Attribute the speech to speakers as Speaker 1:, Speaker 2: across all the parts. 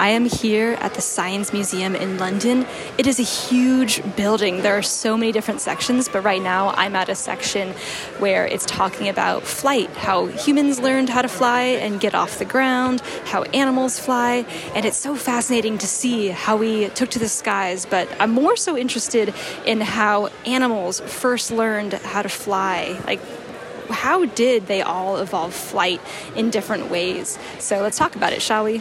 Speaker 1: I am here at the Science Museum in London. It is a huge building. There are so many different sections, but right now I'm at a section where it's talking about flight, how humans learned how to fly and get off the ground, how animals fly, and it's so fascinating to see how we took to the skies. But I'm more so interested in how animals first learned how to fly. Like, how did they all evolve flight in different ways? So let's talk about it, shall we?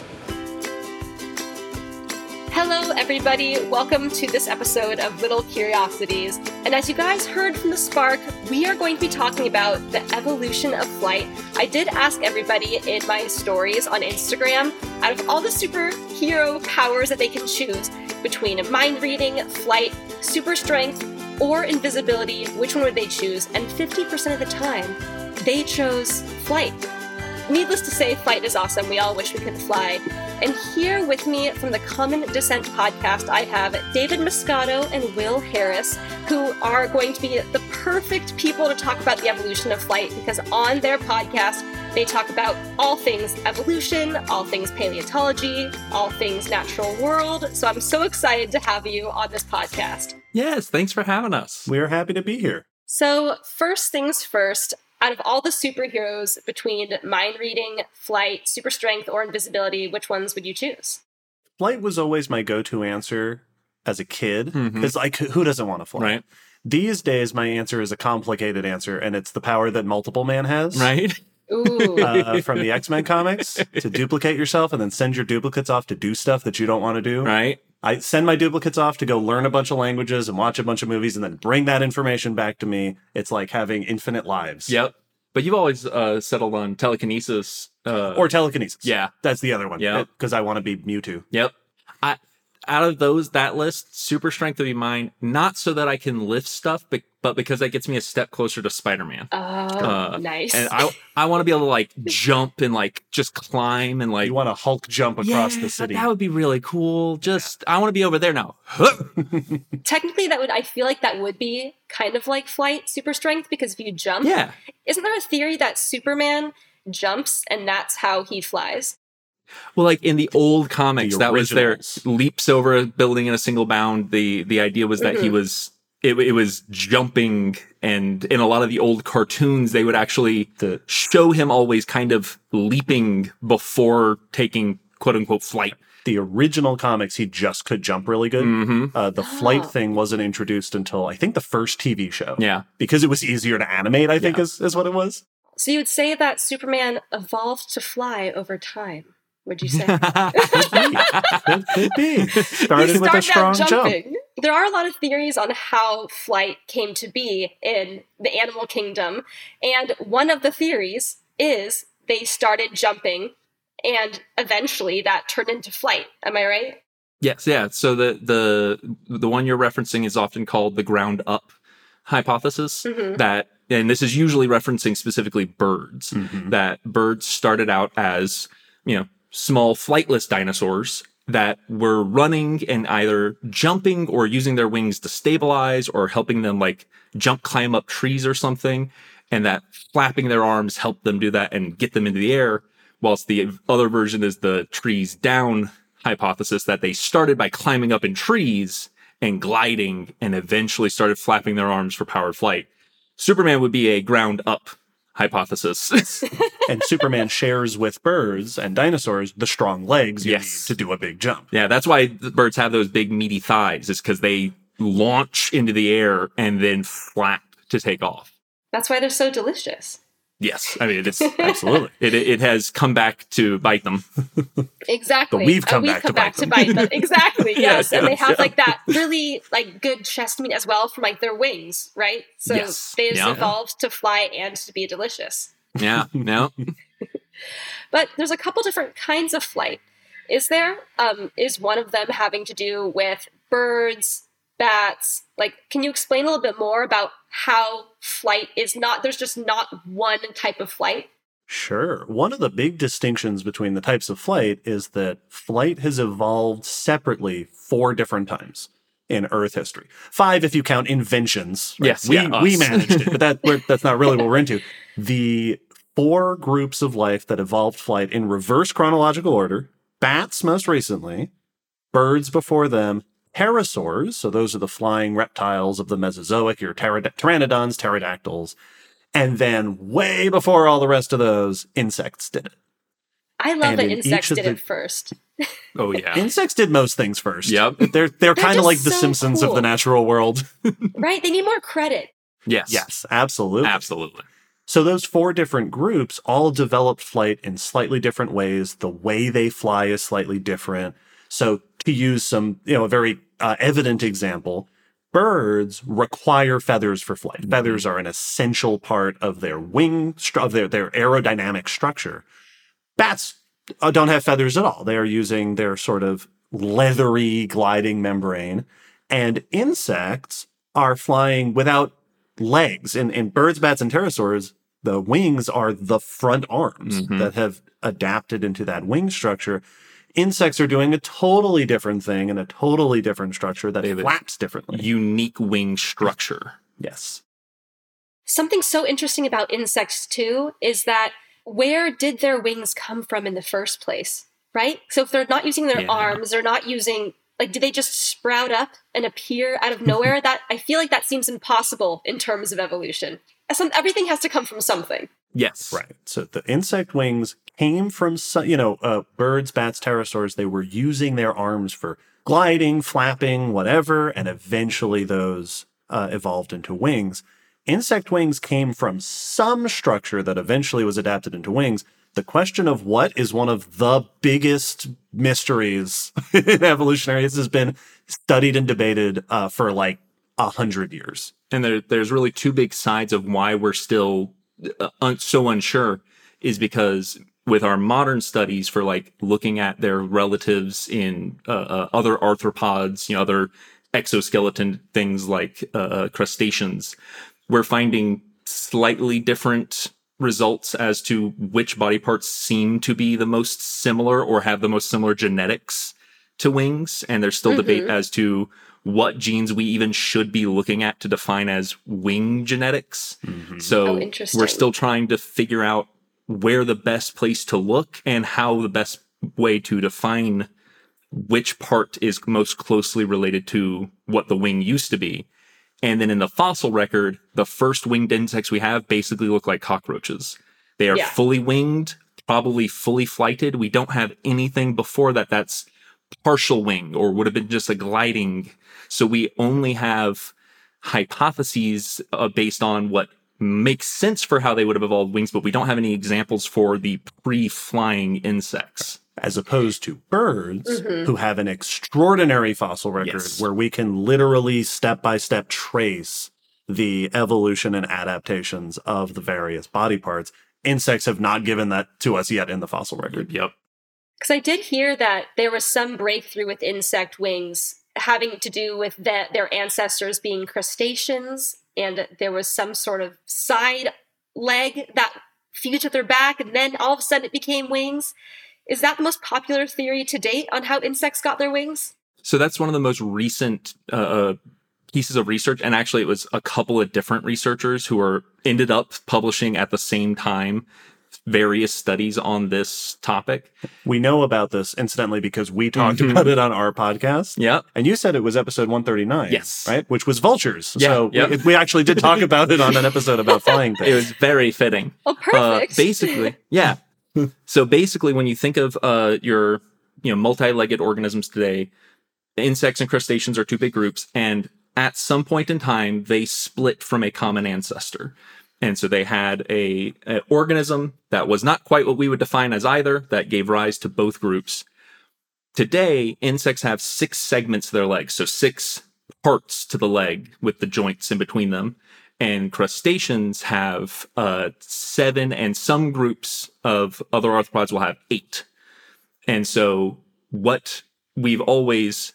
Speaker 1: Hello, everybody. Welcome to this episode of Little Curiosities. And as you guys heard from the Spark, we are going to be talking about the evolution of flight. I did ask everybody in my stories on Instagram out of all the superhero powers that they can choose between mind reading, flight, super strength, or invisibility, which one would they choose? And 50% of the time, they chose flight. Needless to say, flight is awesome. We all wish we could fly. And here with me from the Common Descent podcast, I have David Moscato and Will Harris, who are going to be the perfect people to talk about the evolution of flight because on their podcast, they talk about all things evolution, all things paleontology, all things natural world. So I'm so excited to have you on this podcast.
Speaker 2: Yes, thanks for having us.
Speaker 3: We're happy to be here.
Speaker 1: So, first things first, out of all the superheroes between mind reading, flight, super strength, or invisibility, which ones would you choose?
Speaker 3: Flight was always my go to answer as a kid because, like, who doesn't want to fly?
Speaker 2: Right.
Speaker 3: These days, my answer is a complicated answer, and it's the power that Multiple Man has.
Speaker 2: Right.
Speaker 1: Ooh.
Speaker 3: Uh, from the X Men comics to duplicate yourself and then send your duplicates off to do stuff that you don't want to do.
Speaker 2: Right.
Speaker 3: I send my duplicates off to go learn a bunch of languages and watch a bunch of movies and then bring that information back to me. It's like having infinite lives.
Speaker 2: Yep. But you've always uh, settled on telekinesis. Uh,
Speaker 3: Or telekinesis.
Speaker 2: yeah.
Speaker 3: That's the other one.
Speaker 2: Yeah.
Speaker 3: Because I want to be Mewtwo.
Speaker 2: Yep. I out of those that list, super strength would be mine. Not so that I can lift stuff, but but because that gets me a step closer to Spider Man.
Speaker 1: oh,
Speaker 2: uh,
Speaker 1: nice.
Speaker 2: And I I want to be able to like jump and like just climb and like
Speaker 3: you want to Hulk jump across
Speaker 2: Yeah,
Speaker 3: the city.
Speaker 2: That would be really cool. Just I want to be over there now.
Speaker 1: Technically, that would, I feel like that would be kind of like flight, super strength, because if you jump,
Speaker 2: yeah.
Speaker 1: isn't there a theory that Superman jumps and that's how he flies?
Speaker 2: Well, like in the old comics,
Speaker 3: The
Speaker 2: that was their leaps over a building in a single bound. The the idea was that he
Speaker 1: Mhm.
Speaker 2: was it, it was jumping, and in a lot of the old cartoons, they would actually
Speaker 3: The-
Speaker 2: show him always kind of leaping before taking quote unquote flight.
Speaker 3: the original comics, he just could jump really good.
Speaker 2: hmm
Speaker 3: Uh, the flight
Speaker 1: Oh.
Speaker 3: thing wasn't introduced until I think the first TV show.
Speaker 2: Yeah,
Speaker 3: Because it was easier to animate, I think
Speaker 2: Yeah.
Speaker 3: is, is what it was.
Speaker 1: So you would say that Superman evolved to fly over time, would you say?
Speaker 3: Could, could be.
Speaker 1: He
Speaker 3: Started with a
Speaker 1: started out
Speaker 3: strong jump.
Speaker 1: jumping. There are a lot of theories on how flight came to be in the animal kingdom, and one of the theories is they started jumping, and eventually that turned into flight. Am I right?
Speaker 2: Yes, yeah. So the the the one you're referencing is often called the ground up hypothesis.
Speaker 1: Mhm.
Speaker 2: That and this is usually referencing specifically birds.
Speaker 3: Mhm.
Speaker 2: That birds started out as you know small flightless dinosaurs that were running and either jumping or using their wings to stabilize or helping them like jump climb up trees or something and that flapping their arms helped them do that and get them into the air whilst the other version is the trees down hypothesis that they started by climbing up in trees and gliding and eventually started flapping their arms for powered flight. Superman would be a ground up hypothesis.
Speaker 3: and Superman shares with birds and dinosaurs the strong legs you
Speaker 2: Yes.
Speaker 3: need to do a big jump.
Speaker 2: yeah, that's why the birds have those big meaty thighs, is because they launch into the air and then flap to take off.
Speaker 1: That's why they're so delicious.
Speaker 2: Yes, I mean it's
Speaker 3: Absolutely.
Speaker 2: it it has come back to bite them.
Speaker 1: Exactly.
Speaker 3: But we've
Speaker 1: Uh,
Speaker 3: come
Speaker 1: we've
Speaker 3: back
Speaker 1: come
Speaker 3: to
Speaker 1: back
Speaker 3: bite
Speaker 1: to
Speaker 3: them.
Speaker 1: bite them. Exactly. Yes.
Speaker 2: Yes,
Speaker 1: and they have like that really like good chest meat as well from like their wings, right? So
Speaker 2: Yes.
Speaker 1: they just
Speaker 2: Yeah.
Speaker 1: evolved to fly and to be delicious.
Speaker 2: Yeah, no,
Speaker 1: But there's a couple different kinds of flight. Is there? Um, is one of them having to do with birds, bats? Like, can you explain a little bit more about how flight is not? There's just not one type of flight.
Speaker 3: Sure. One of the big distinctions between the types of flight is that flight has evolved separately four different times in Earth history. Five if you count inventions. right?
Speaker 2: Yes,
Speaker 3: we
Speaker 2: yeah,
Speaker 3: we managed it, but that we're, that's not really what we're into. The four groups of life that evolved flight in reverse chronological order bats most recently, birds before them, pterosaurs, so those are the flying reptiles of the Mesozoic, your pterod- pteranodons, pterodactyls, and then way before all the rest of those, insects did it.
Speaker 1: I love
Speaker 3: And
Speaker 1: that
Speaker 3: in
Speaker 1: insects did
Speaker 3: the-
Speaker 1: it first.
Speaker 2: Oh yeah.
Speaker 3: Insects did most things first.
Speaker 2: Yep.
Speaker 3: They're they're kind of like the
Speaker 1: so
Speaker 3: Simpsons of the natural world.
Speaker 1: right? They need more credit.
Speaker 2: yes.
Speaker 3: yes, absolutely.
Speaker 2: Absolutely.
Speaker 3: So those four different groups all developed flight in slightly different ways. The way they fly is slightly different. So to use some, you know, a very uh, evident example, birds require feathers for flight. Feathers are an essential part of their wing, of their, their aerodynamic structure. Bats uh, don't have feathers at all. They are using their sort of leathery gliding membrane. And insects are flying without legs. In, in birds, bats, and pterosaurs, the wings are the front arms
Speaker 2: Mhm.
Speaker 3: that have adapted into that wing structure. Insects are doing a totally different thing and a totally different structure that
Speaker 2: They have
Speaker 3: flaps differently.
Speaker 2: Unique wing structure.
Speaker 3: yes.
Speaker 1: Something so interesting about insects, too, is that where did their wings come from in the first place? Right? So if they're not using their
Speaker 2: Yeah.
Speaker 1: arms, they're not using like did they just sprout up and appear out of nowhere? that I feel like that seems impossible in terms of evolution. Some, everything has to come from something.
Speaker 2: Yes.
Speaker 3: Right. So the insect wings came from, you know, uh, birds, bats, pterosaurs. They were using their arms for gliding, flapping, whatever, and eventually those uh, evolved into wings. Insect wings came from some structure that eventually was adapted into wings. The question of what is one of the biggest mysteries in evolutionary. This has been studied and debated uh, for like a hundred years.
Speaker 2: And there, there's really two big sides of why we're still uh, un- so unsure is because with our modern studies for like looking at their relatives in uh, uh, other arthropods, you know, other exoskeleton things like uh, uh, crustaceans, we're finding slightly different results as to which body parts seem to be the most similar or have the most similar genetics to wings. And there's still debate
Speaker 1: Mhm.
Speaker 2: as to what genes we even should be looking at to define as wing genetics. So
Speaker 1: Oh,
Speaker 2: we're still trying to figure out where the best place to look and how the best way to define which part is most closely related to what the wing used to be. And then in the fossil record, the first winged insects we have basically look like cockroaches. They are
Speaker 1: Yeah.
Speaker 2: fully winged, probably fully flighted. We don't have anything before that that's partial wing or would have been just a gliding. So we only have hypotheses uh, based on what makes sense for how they would have evolved wings, but we don't have any examples for the pre-flying insects.
Speaker 3: as opposed to birds
Speaker 1: Mhm.
Speaker 3: who have an extraordinary fossil record
Speaker 2: Yes.
Speaker 3: where we can literally step by step trace the evolution and adaptations of the various body parts. Insects have not given that to us yet in the fossil record.
Speaker 2: Yep.
Speaker 1: Because I did hear that there was some breakthrough with insect wings having to do with the, their ancestors being crustaceans, and there was some sort of side leg that fused with their back, and then all of a sudden it became wings. Is that the most popular theory to date on how insects got their wings?
Speaker 2: So that's one of the most recent uh, uh, pieces of research, and actually, it was a couple of different researchers who are ended up publishing at the same time various studies on this topic.
Speaker 3: We know about this incidentally because we talked
Speaker 2: Mhm.
Speaker 3: about it on our podcast.
Speaker 2: Yep.
Speaker 3: And you said it was episode 139.
Speaker 2: Yes.
Speaker 3: Right? Which was vultures.
Speaker 2: Yeah,
Speaker 3: so
Speaker 2: yep.
Speaker 3: we, we actually did talk about it on an episode about flying things.
Speaker 2: It was very fitting.
Speaker 1: Oh, perfect.
Speaker 2: Uh, basically, yeah. so basically, when you think of uh, your you know multi-legged organisms today, insects and crustaceans are two big groups, and at some point in time, they split from a common ancestor. And so they had a, a organism that was not quite what we would define as either that gave rise to both groups. Today, insects have six segments to their legs, so six parts to the leg with the joints in between them and crustaceans have uh, seven, and some groups of other arthropods will have eight. And so, what we've always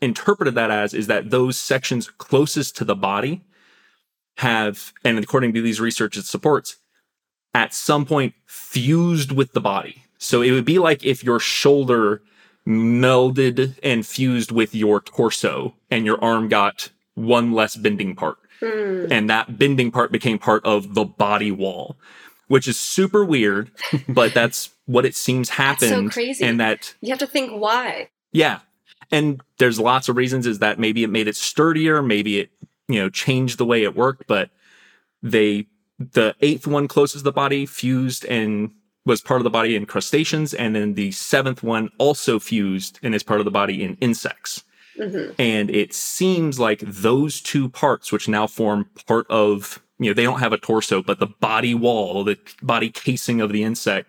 Speaker 2: interpreted that as is that those sections closest to the body have, and according to these research it supports, at some point fused with the body. So it would be like if your shoulder melded and fused with your torso and your arm got one less bending part
Speaker 1: Hmm.
Speaker 2: and that bending part became part of the body wall. which is super weird, but that's what it seems happened.
Speaker 1: So crazy.
Speaker 2: And that
Speaker 1: You have to think why.
Speaker 2: yeah. And there's lots of reasons is that maybe it made it sturdier, maybe it, you know, changed the way it worked, but they the eighth one closest to the body fused and was part of the body in crustaceans, and then the seventh one also fused and is part of the body in insects.
Speaker 1: hmm
Speaker 2: And it seems like those two parts, which now form part of, you know, they don't have a torso, but the body wall, the body casing of the insect,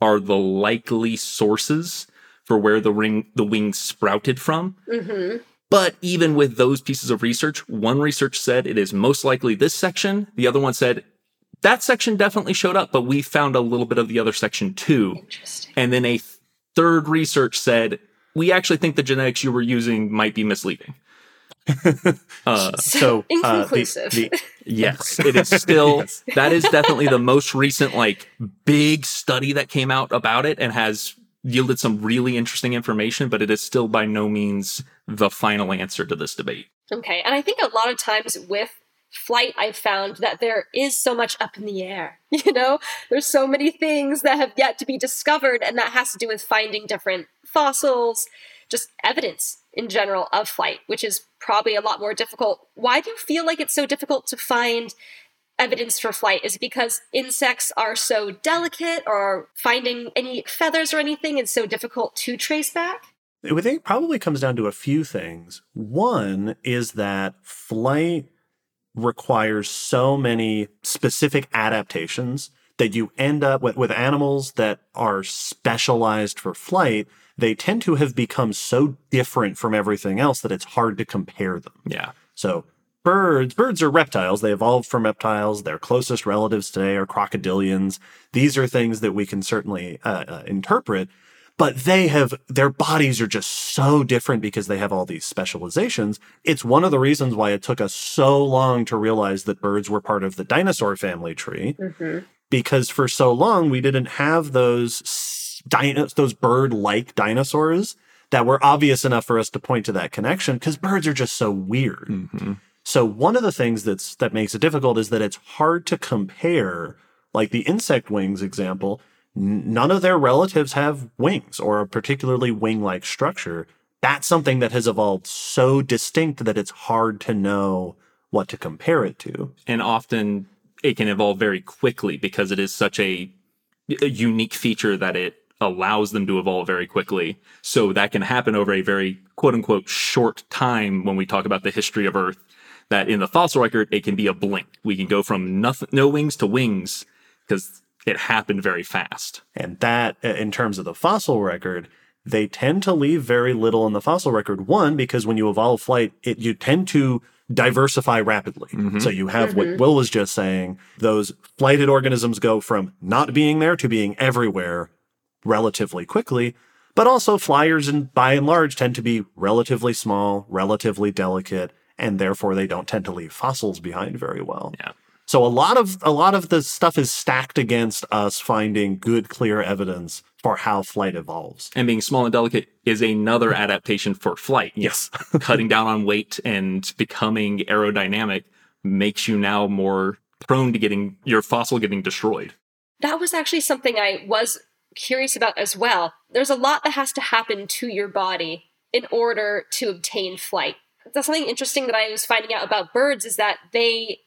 Speaker 2: are the likely sources for where the ring, the wings sprouted from.
Speaker 1: hmm
Speaker 2: But even with those pieces of research, one research said it is most likely this section. The other one said that section definitely showed up, but we found a little bit of the other section too.
Speaker 1: Interesting.
Speaker 2: And then a third research said, we actually think the genetics you were using might be misleading. uh,
Speaker 3: So uh, the-
Speaker 1: Inconclusive.
Speaker 3: the,
Speaker 2: yes, it is still, that is definitely the most recent, like, big study that came out about it and has yielded some really interesting information, but it is still by no means the final answer to this debate.
Speaker 1: Okay, and I think a lot of times with flight, I've found that there is so much up in the air. You know, there's so many things that have yet to be discovered, and that has to do with finding different fossils, just evidence in general of flight, which is probably a lot more difficult. Why do you feel like it's so difficult to find? Evidence for flight is it because insects are so delicate, or finding any feathers or anything is so difficult to trace back.
Speaker 3: I think it probably comes down to a few things. One is that flight requires so many specific adaptations that you end up with, with animals that are specialized for flight. They tend to have become so different from everything else that it's hard to compare them.
Speaker 2: Yeah.
Speaker 3: So birds, birds are reptiles. They evolved from reptiles. Their closest relatives today are crocodilians. These are things that we can certainly uh, uh, interpret, but they have their bodies are just so different because they have all these specializations. It's one of the reasons why it took us so long to realize that birds were part of the dinosaur family tree
Speaker 1: Mm-hmm.
Speaker 3: because for so long we didn't have those dino- those bird-like dinosaurs that were obvious enough for us to point to that connection because birds are just so weird.
Speaker 2: hmm
Speaker 3: So one of the things that's that makes it difficult is that it's hard to compare like the insect wings example n- none of their relatives have wings or a particularly wing-like structure that's something that has evolved so distinct that it's hard to know what to compare it to
Speaker 2: And often it can evolve very quickly because it is such a, a unique feature that it allows them to evolve very quickly. So that can happen over a very quote unquote short time when we talk about the history of Earth. That in the fossil record, it can be a blink. We can go from nothing, no wings to wings because it happened very fast.
Speaker 3: And that, uh, in terms of the fossil record, they tend to leave very little in the fossil record. One, because when you evolve flight, it, you tend to diversify rapidly.
Speaker 2: Mhm.
Speaker 3: So you have what Will was just saying, those flighted organisms go from not being there to being everywhere relatively quickly. But also flyers and by and large tend to be relatively small, relatively delicate, and therefore they don't tend to leave fossils behind very well.
Speaker 2: Yeah.
Speaker 3: So a lot of a lot of the stuff is stacked against us finding good, clear evidence for how flight evolves.
Speaker 2: And being small and delicate is another adaptation for flight.
Speaker 3: Yes.
Speaker 2: Cutting down on weight and becoming aerodynamic makes you now more prone to getting your fossil getting destroyed.
Speaker 1: that was actually something I was curious about as well. There's a lot that has to happen to your body in order to obtain flight. That's something interesting that I was finding out about birds is that they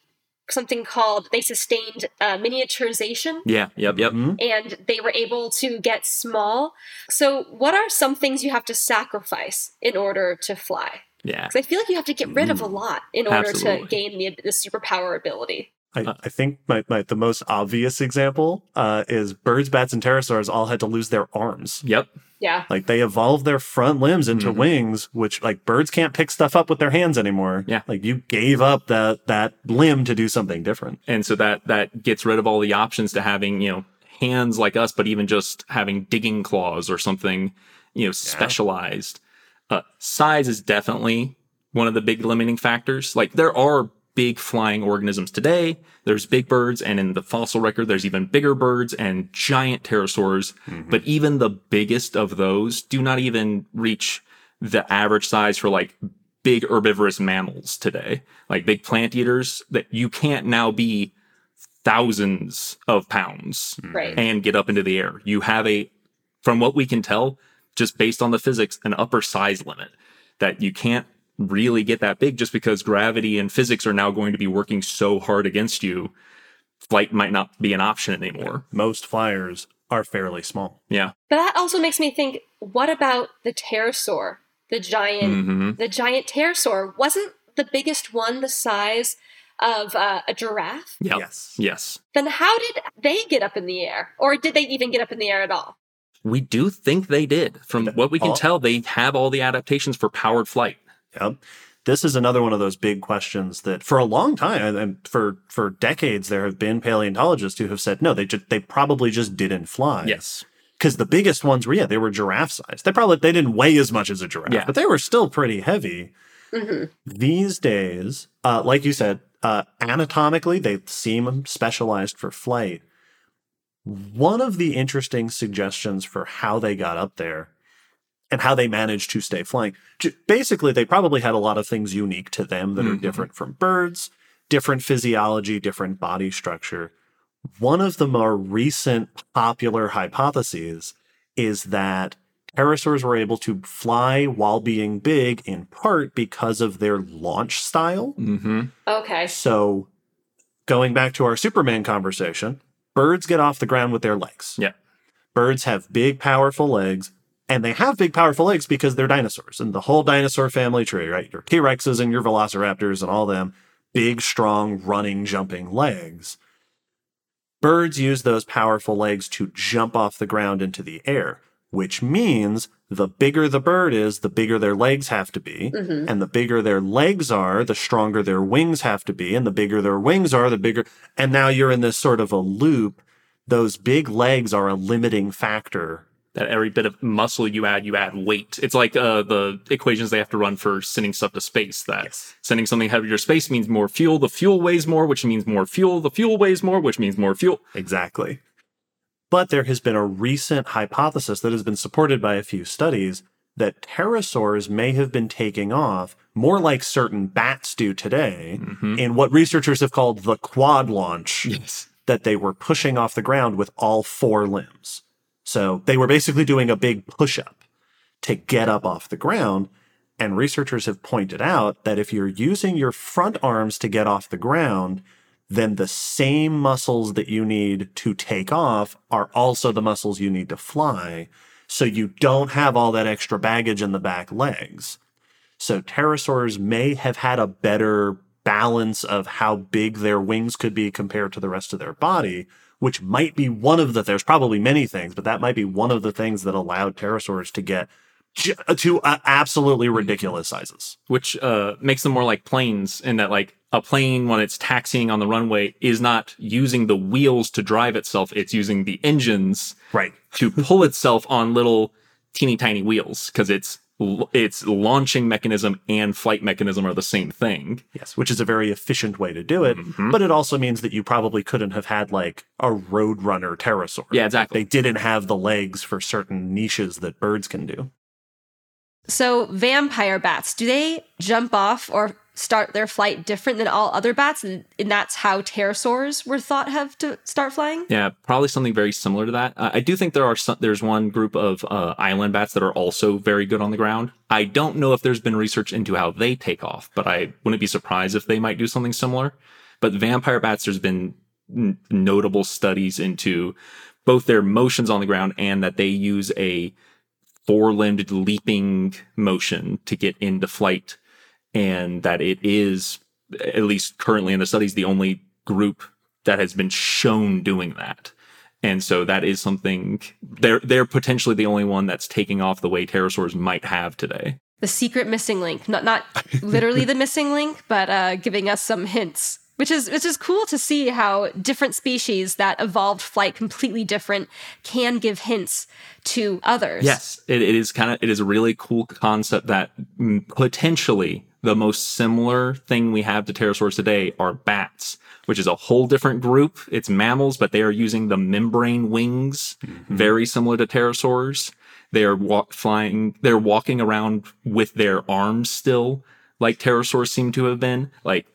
Speaker 1: something called they sustained uh, miniaturization
Speaker 2: Yeah. Yep. Yep.
Speaker 3: Mhm.
Speaker 1: and they were able to get small. So, what are some things you have to sacrifice in order to fly?
Speaker 2: Yeah.
Speaker 1: Because I feel like you have to get rid of a lot in order
Speaker 2: Absolutely.
Speaker 1: to gain the, the superpower ability.
Speaker 3: I, I think my, my the most obvious example uh, is birds, bats, and pterosaurs all had to lose their arms.
Speaker 2: Yep.
Speaker 1: Yeah.
Speaker 3: Like they evolved their front limbs into
Speaker 2: Mhm.
Speaker 3: wings, which like birds can't pick stuff up with their hands anymore.
Speaker 2: Yeah.
Speaker 3: Like you gave up that that limb to do something different.
Speaker 2: And so that that gets rid of all the options to having, you know, hands like us, but even just having digging claws or something, you know, specialized. Uh, size is definitely one of the big limiting factors. Like there are big flying organisms today. There's big birds, and in the fossil record, there's even bigger birds and giant pterosaurs. Mm-hmm. But even the biggest of those do not even reach the average size for like big herbivorous mammals today, like big plant eaters that you can't now be thousands of pounds mm-hmm.
Speaker 1: Right.
Speaker 2: and get up into the air. You have a, from what we can tell, just based on the physics, an upper size limit that you can't really get that big just because gravity and physics are now going to be working so hard against you. Flight might not be an option anymore.
Speaker 3: Most flyers are fairly small.
Speaker 2: Yeah.
Speaker 1: But that also makes me think, what about the pterosaur? The giant
Speaker 2: hmm
Speaker 1: the giant pterosaur wasn't the biggest one the size of uh, a giraffe.
Speaker 2: Yep.
Speaker 3: Yes.
Speaker 2: Yes.
Speaker 1: Then how did they get up in the air, or did they even get up in the air at all?
Speaker 2: We do think they did. From what we can
Speaker 3: all-
Speaker 2: tell, they have all the adaptations for powered flight.
Speaker 3: Yep. This is another one of those big questions that for a long time and for for decades there have been paleontologists who have said no they just they probably just didn't fly.
Speaker 2: Yes.
Speaker 3: Cuz the biggest ones were yeah they were giraffe size. They probably they didn't weigh as much as a giraffe,
Speaker 2: Yeah.
Speaker 3: but they were still pretty heavy.
Speaker 1: hmm
Speaker 3: These days, uh, like you said, uh, anatomically, they seem specialized for flight. One of the interesting suggestions for how they got up there and how they managed to stay flying, basically, they probably had a lot of things unique to them that are
Speaker 2: Mhm.
Speaker 3: different from birds, different physiology, different body structure. One of the more recent popular hypotheses is that pterosaurs were able to fly while being big in part because of their launch style.
Speaker 2: hmm
Speaker 1: Okay.
Speaker 3: So, going back to our Superman conversation, birds get off the ground with their legs.
Speaker 2: Yeah.
Speaker 3: Birds have big, powerful legs, and they have big, powerful legs because they're dinosaurs and the whole dinosaur family tree, right? Your T Rexes and your Velociraptors and all them big, strong, running, jumping legs. Birds use those powerful legs to jump off the ground into the air, which means the bigger the bird is, the bigger their legs have to be.
Speaker 1: hmm
Speaker 3: And the bigger their legs are, the stronger their wings have to be. And the bigger their wings are, the bigger. And now you're in this sort of a loop. Those big legs are a limiting factor.
Speaker 2: That every bit of muscle you add, you add weight. It's like uh, the equations they have to run for sending stuff to space. That
Speaker 3: Yes.
Speaker 2: sending something heavier to space means more fuel. The fuel weighs more, which means more fuel. The fuel weighs more, which means more fuel.
Speaker 3: Exactly. But there has been a recent hypothesis that has been supported by a few studies that pterosaurs may have been taking off more like certain bats do today
Speaker 2: Mhm.
Speaker 3: in what researchers have called the quad launch.
Speaker 2: Yes.
Speaker 3: that they were pushing off the ground with all four limbs. So they were basically doing a big push up to get up off the ground. And researchers have pointed out that if you're using your front arms to get off the ground, then the same muscles that you need to take off are also the muscles you need to fly. So you don't have all that extra baggage in the back legs. So pterosaurs may have had a better balance of how big their wings could be compared to the rest of their body, which might be one of the, there's probably many things, but that might be one of the things that allowed pterosaurs to get to uh, absolutely ridiculous sizes.
Speaker 2: Which uh, makes them more like planes in that, like, a plane, when it's taxiing on the runway, is not using the wheels to drive itself. It's using the engines
Speaker 3: Right.
Speaker 2: to pull itself on little teeny tiny wheels because it's its launching mechanism and flight mechanism are the same thing.
Speaker 3: Yes, which is a very efficient way to do it.
Speaker 2: Mhm.
Speaker 3: But it also means that you probably couldn't have had like a roadrunner pterosaur.
Speaker 2: Yeah, exactly.
Speaker 3: They didn't have the legs for certain niches that birds can do.
Speaker 1: So vampire bats, do they jump off or start their flight different than all other bats, and, and that's how pterosaurs were thought have to start flying?
Speaker 2: Yeah, probably something very similar to that. Uh, I do think there are some, there's one group of uh, island bats that are also very good on the ground. I don't know if there's been research into how they take off, but I wouldn't be surprised if they might do something similar. But vampire bats, there's been n- notable studies into both their motions on the ground and that they use a four-limbed leaping motion to get into flight, and that it is at least currently in the studies the only group that has been shown doing that. And so that is something they're they're potentially the only one that's taking off the way pterosaurs might have today.
Speaker 1: The secret missing link, not not literally the missing link, but uh, giving us some hints. Which is which is cool to see how different species that evolved flight completely different can give hints to others.
Speaker 2: Yes, it, it is kind of it is a really cool concept that potentially the most similar thing we have to pterosaurs today are bats, which is a whole different group. It's mammals, but they are using the membrane wings, mm-hmm. very similar to pterosaurs. They are walk, flying. They're walking around with their arms still, like pterosaurs seem to have been. Like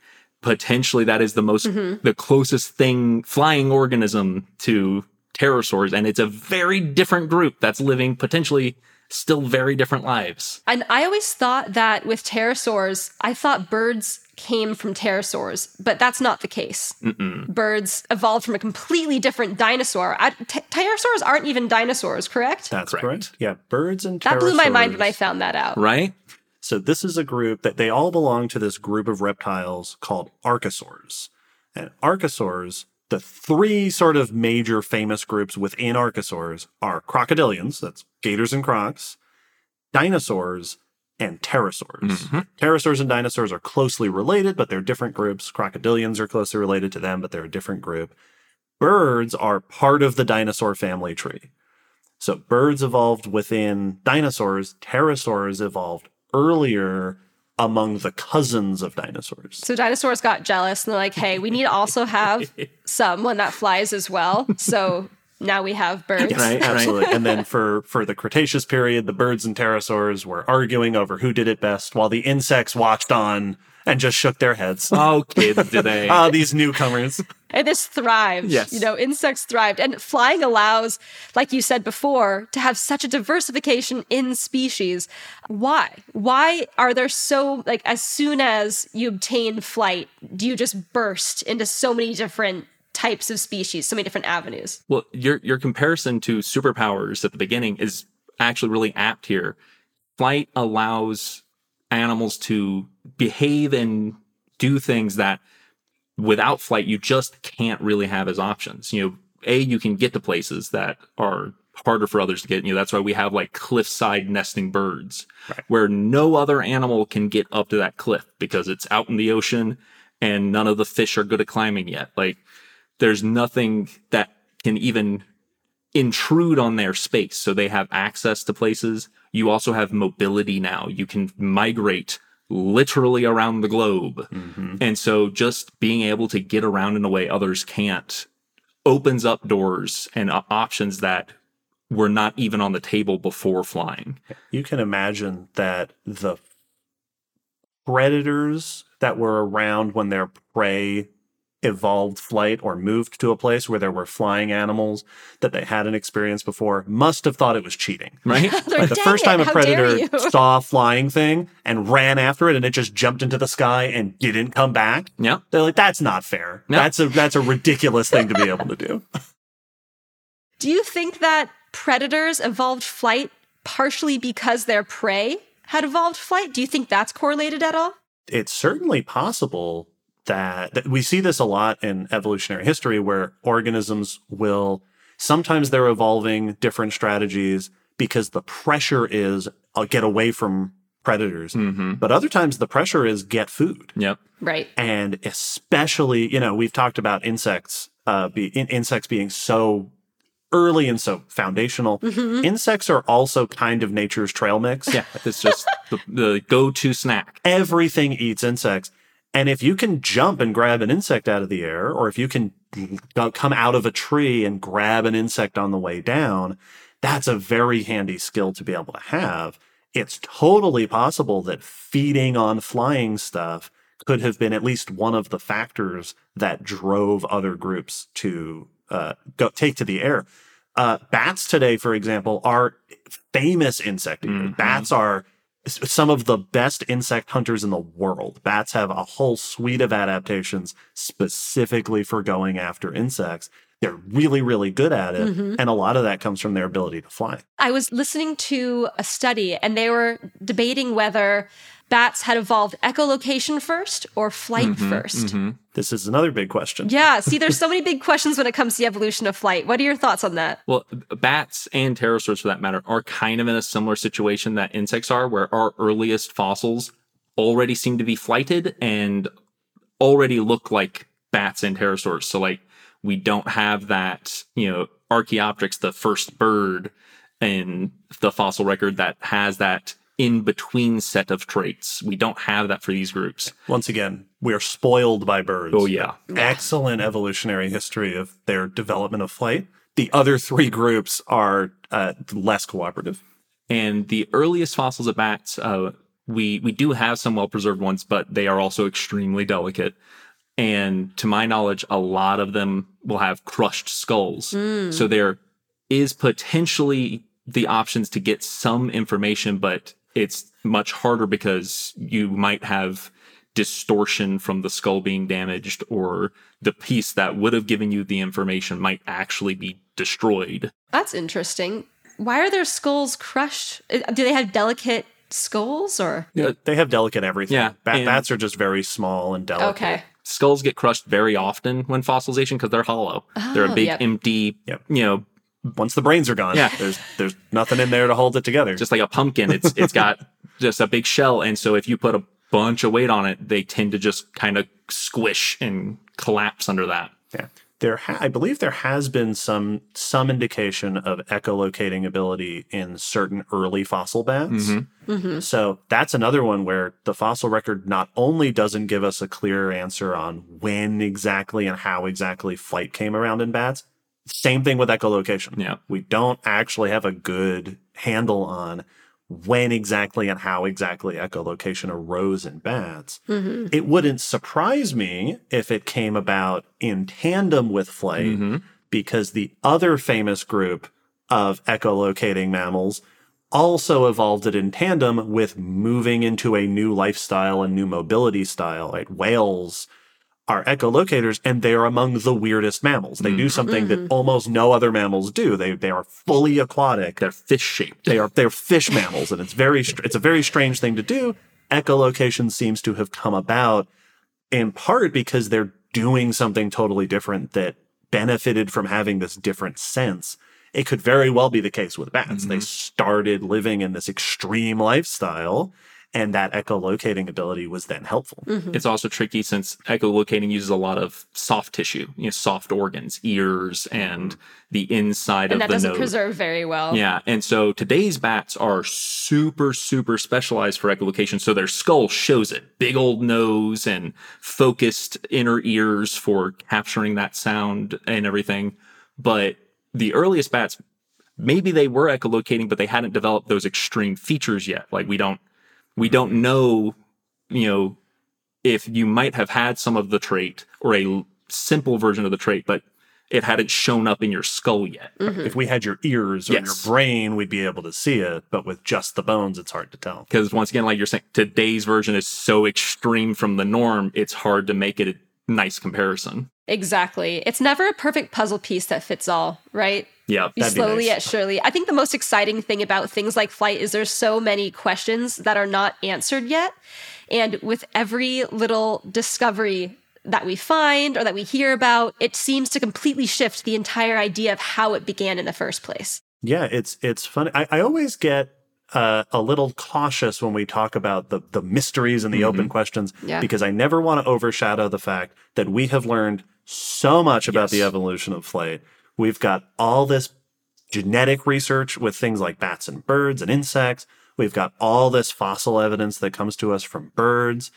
Speaker 2: potentially that is the most mm-hmm. the closest thing flying organism to pterosaurs and it's a very different group that's living potentially still very different lives
Speaker 1: And I always thought that with pterosaurs, I thought birds came from pterosaurs, but that's not the case. Birds evolved from a completely different dinosaur. I, t- pterosaurs aren't even dinosaurs, correct?
Speaker 3: That's
Speaker 2: Correct.
Speaker 3: correct. Yeah, birds and
Speaker 1: that blew my mind when I found that out.
Speaker 2: right
Speaker 3: So this is a group that they all belong to this group of reptiles called archosaurs. And archosaurs, the three sort of major famous groups within archosaurs are crocodilians, that's gators and crocs, dinosaurs, and pterosaurs. Mm-hmm. Pterosaurs and dinosaurs are closely related, but they're different groups. Crocodilians are closely related to them, but they're a different group. Birds are part of the dinosaur family tree. So birds evolved within dinosaurs, pterosaurs evolved earlier among the cousins of dinosaurs.
Speaker 1: So dinosaurs got jealous and they're like, hey, we need to also have someone that flies as well. So now we have birds.
Speaker 2: right right
Speaker 3: Absolutely. and then for for the Cretaceous period, the birds and pterosaurs were arguing over who did it best while the insects watched on and just shook their heads.
Speaker 2: oh kids did they
Speaker 3: Ah, these newcomers.
Speaker 1: And this thrived.
Speaker 2: Yes.
Speaker 1: You know, insects thrived. And flying allows, like you said before, to have such a diversification in species. Why? Why are there so, like, as soon as you obtain flight, do you just burst into so many different types of species, so many different avenues?
Speaker 2: Well, your your comparison to superpowers at the beginning is actually really apt here. Flight allows animals to behave and do things that without flight you just can't really have as options. You know, a you can get to places that are harder for others to get. You know, that's why we have like cliffside nesting birds, right. where no other animal can get up to that cliff because it's out in the ocean and none of the fish are good at climbing yet. Like there's nothing that can even intrude on their space. So they have access to places. You also have mobility now. You can migrate literally around the globe. Mm-hmm. And so just being able to get around in a way others can't opens up doors and options that were not even on the table before flying.
Speaker 3: You can imagine that the predators that were around when their prey evolved flight or moved to a place where there were flying animals that they hadn't experienced before must have thought it was cheating.
Speaker 2: Right?
Speaker 3: Like the
Speaker 1: "Dang
Speaker 3: first
Speaker 1: it,
Speaker 3: time a predator saw a flying thing and ran after it and it just jumped into the sky and didn't come back,
Speaker 2: yeah.
Speaker 3: they're like, that's not fair.
Speaker 2: No.
Speaker 3: That's a that's a ridiculous thing to be able to do.
Speaker 1: Do you think that predators evolved flight partially because their prey had evolved flight? Do you think that's correlated at all?
Speaker 3: it's certainly possible that, that we see this a lot in evolutionary history where organisms will sometimes they're evolving different strategies because the pressure is uh, get away from predators
Speaker 2: Mm-hmm.
Speaker 3: but other times the pressure is get food
Speaker 2: Yep.
Speaker 1: Right.
Speaker 3: and especially you know we've talked about insects uh be, in, insects being so early and so foundational insects are also kind of nature's trail mix
Speaker 2: Yeah. It's just the, the go to snack.
Speaker 3: everything eats insects. And if you can jump and grab an insect out of the air, or if you can come out of a tree and grab an insect on the way down, that's a very handy skill to be able to have. It's totally possible that feeding on flying stuff could have been at least one of the factors that drove other groups to uh, go take to the air. Uh, bats today, for example, are famous insect eaters.
Speaker 2: Mhm.
Speaker 3: Bats are some of the best insect hunters in the world. Bats have a whole suite of adaptations specifically for going after insects. They're really, really good at it. And a lot of that comes from their ability to fly.
Speaker 1: I was listening to a study and they were debating whether bats had evolved echolocation first or flight 1st
Speaker 2: Mhm.
Speaker 3: This is another big question.
Speaker 1: Yeah, see, there's so many big questions when it comes to the evolution of flight. What are your thoughts on that?
Speaker 2: Well, bats and pterosaurs, for that matter, are kind of in a similar situation that insects are, where our earliest fossils already seem to be flighted and already look like bats and pterosaurs. So, like, we don't have that, you know, Archaeopteryx, the first bird in the fossil record that has that in between set of traits. We don't have that for these groups.
Speaker 3: Once again, we're spoiled by birds.
Speaker 2: Oh, yeah.
Speaker 3: Excellent evolutionary history of their development of flight. The other three groups are uh, less cooperative.
Speaker 2: And the earliest fossils of bats, uh, we we do have some well preserved ones, but they are also extremely delicate. And to my knowledge, a lot of them will have crushed skulls. So there is potentially the options to get some information, but it's much harder because you might have distortion from the skull being damaged or the piece that would have given you the information might actually be destroyed.
Speaker 1: That's interesting. Why are their skulls crushed? Uh, Do they have delicate skulls or?
Speaker 2: Yeah.
Speaker 3: They have delicate everything.
Speaker 2: Yeah,
Speaker 3: Bat-
Speaker 2: and-
Speaker 3: bats are just very small and delicate.
Speaker 1: Okay.
Speaker 2: Skulls get crushed very often when fossilization because they're hollow. they're a
Speaker 1: Oh,
Speaker 2: big,
Speaker 1: yep.
Speaker 2: empty,
Speaker 3: Yep.
Speaker 2: you know,
Speaker 3: Once the brains are gone,
Speaker 2: Yeah.
Speaker 3: there's there's nothing in there to hold it together.
Speaker 2: just like a pumpkin. It's it's got just a big shell, and so if you put a bunch of weight on it, they tend to just kind of squish and collapse under that.
Speaker 3: Yeah. There, ha- I believe there has been some some indication of echolocating ability in certain early fossil bats. Mm-hmm. Mm-hmm. So that's another one where the fossil record not only doesn't give us a clear answer on when exactly and how exactly flight came around in bats. Same thing with echolocation.
Speaker 2: Yeah.
Speaker 3: We don't actually have a good handle on when exactly and how exactly echolocation arose in bats. Mm-hmm. It wouldn't surprise me if it came about in tandem with flight, mm-hmm. because the other famous group of echolocating mammals also evolved it in tandem with moving into a new lifestyle and new mobility style. Like whales are echolocators and they are among the weirdest mammals. They do mm-hmm. something that mm-hmm. almost no other mammals do. They they are fully aquatic.
Speaker 2: They're fish shaped.
Speaker 3: They are they're fish mammals, and it's very it's a very strange thing to do. Echolocation seems to have come about in part because they're doing something totally different that benefited from having this different sense. It could very well be the case with bats. They mm-hmm. started living in this extreme lifestyle, and that echolocating ability was then helpful. Mm-hmm.
Speaker 2: It's also tricky since echolocating uses a lot of soft tissue, you know, soft organs, ears, and mm-hmm. the inside
Speaker 1: And
Speaker 2: of the nose.
Speaker 1: And that doesn't
Speaker 2: nose.
Speaker 1: preserve very well.
Speaker 2: Yeah, and so today's bats are super, super specialized for echolocation. So their skull shows it. Big old nose and focused inner ears for capturing that sound and everything. But the earliest bats, maybe they were echolocating, but they hadn't developed those extreme features yet. Like we don't, we don't know, you know, if you might have had some of the trait or a simple version of the trait, but it hadn't shown up in your skull yet. Mm-hmm.
Speaker 3: If we had your ears or
Speaker 2: Yes.
Speaker 3: your brain, we'd be able to see it, but with just the bones, it's hard to tell.
Speaker 2: because once again, like you're saying, today's version is so extreme from the norm, it's hard to make it a nice comparison.
Speaker 1: Exactly. It's never a perfect puzzle piece that fits all, right?
Speaker 2: Yeah.
Speaker 1: You
Speaker 3: That'd be
Speaker 1: slowly
Speaker 3: nice.
Speaker 1: yet surely. I think the most exciting thing about things like flight is there's so many questions that are not answered yet. And with every little discovery that we find or that we hear about, it seems to completely shift the entire idea of how it began in the first place.
Speaker 3: Yeah, it's it's funny. I, I always get uh, a little cautious when we talk about the the mysteries and the open questions
Speaker 1: Yeah.
Speaker 3: because I never want to overshadow the fact that we have learned so much about
Speaker 2: Yes.
Speaker 3: the evolution of flight. We've got all this genetic research with things like bats and birds and insects. We've got all this fossil evidence that comes to us from birds.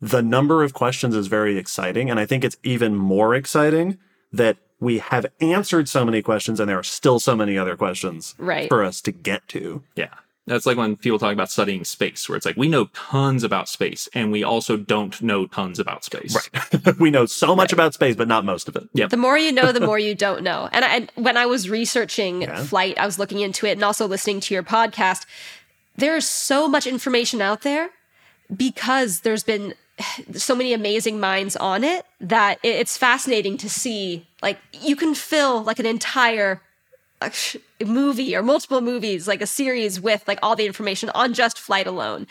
Speaker 3: The number of questions is very exciting. And I think it's even more exciting that we have answered so many questions and there are still so many other questions
Speaker 1: Right.
Speaker 3: for us to get to.
Speaker 2: Yeah. That's like when people talk about studying space, where it's like we know tons about space and we also don't know tons about space.
Speaker 3: Right. we know so much about space, but not most of it.
Speaker 2: Yep.
Speaker 1: The more you know, the more you don't know. And, I, and when I was researching
Speaker 3: Yeah.
Speaker 1: flight, I was looking into it and also listening to your podcast. There's so much information out there because there's been so many amazing minds on it that it's fascinating to see. Like you can fill like an entire like, sh- movie or multiple movies, like a series with like all the information on just flight alone.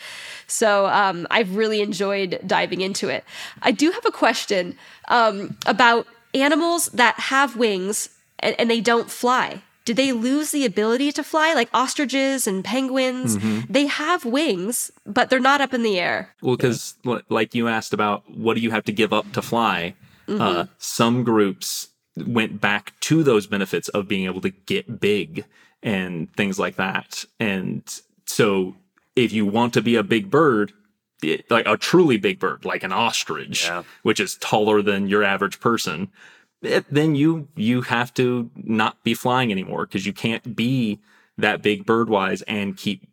Speaker 1: So um, I've really enjoyed diving into it. I do have a question um, about animals that have wings and, and they don't fly. Did they lose the ability to fly? Like ostriches and penguins, they have wings, but they're not up in the air.
Speaker 2: Well, because like you asked about what do you have to give up to fly, uh, some groups went back to those benefits of being able to get big and things like that. And so if you want to be a big bird, it, like a truly big bird, like an ostrich,
Speaker 3: Yeah.
Speaker 2: which is taller than your average person, it, then you you have to not be flying anymore because you can't be that big bird wise and keep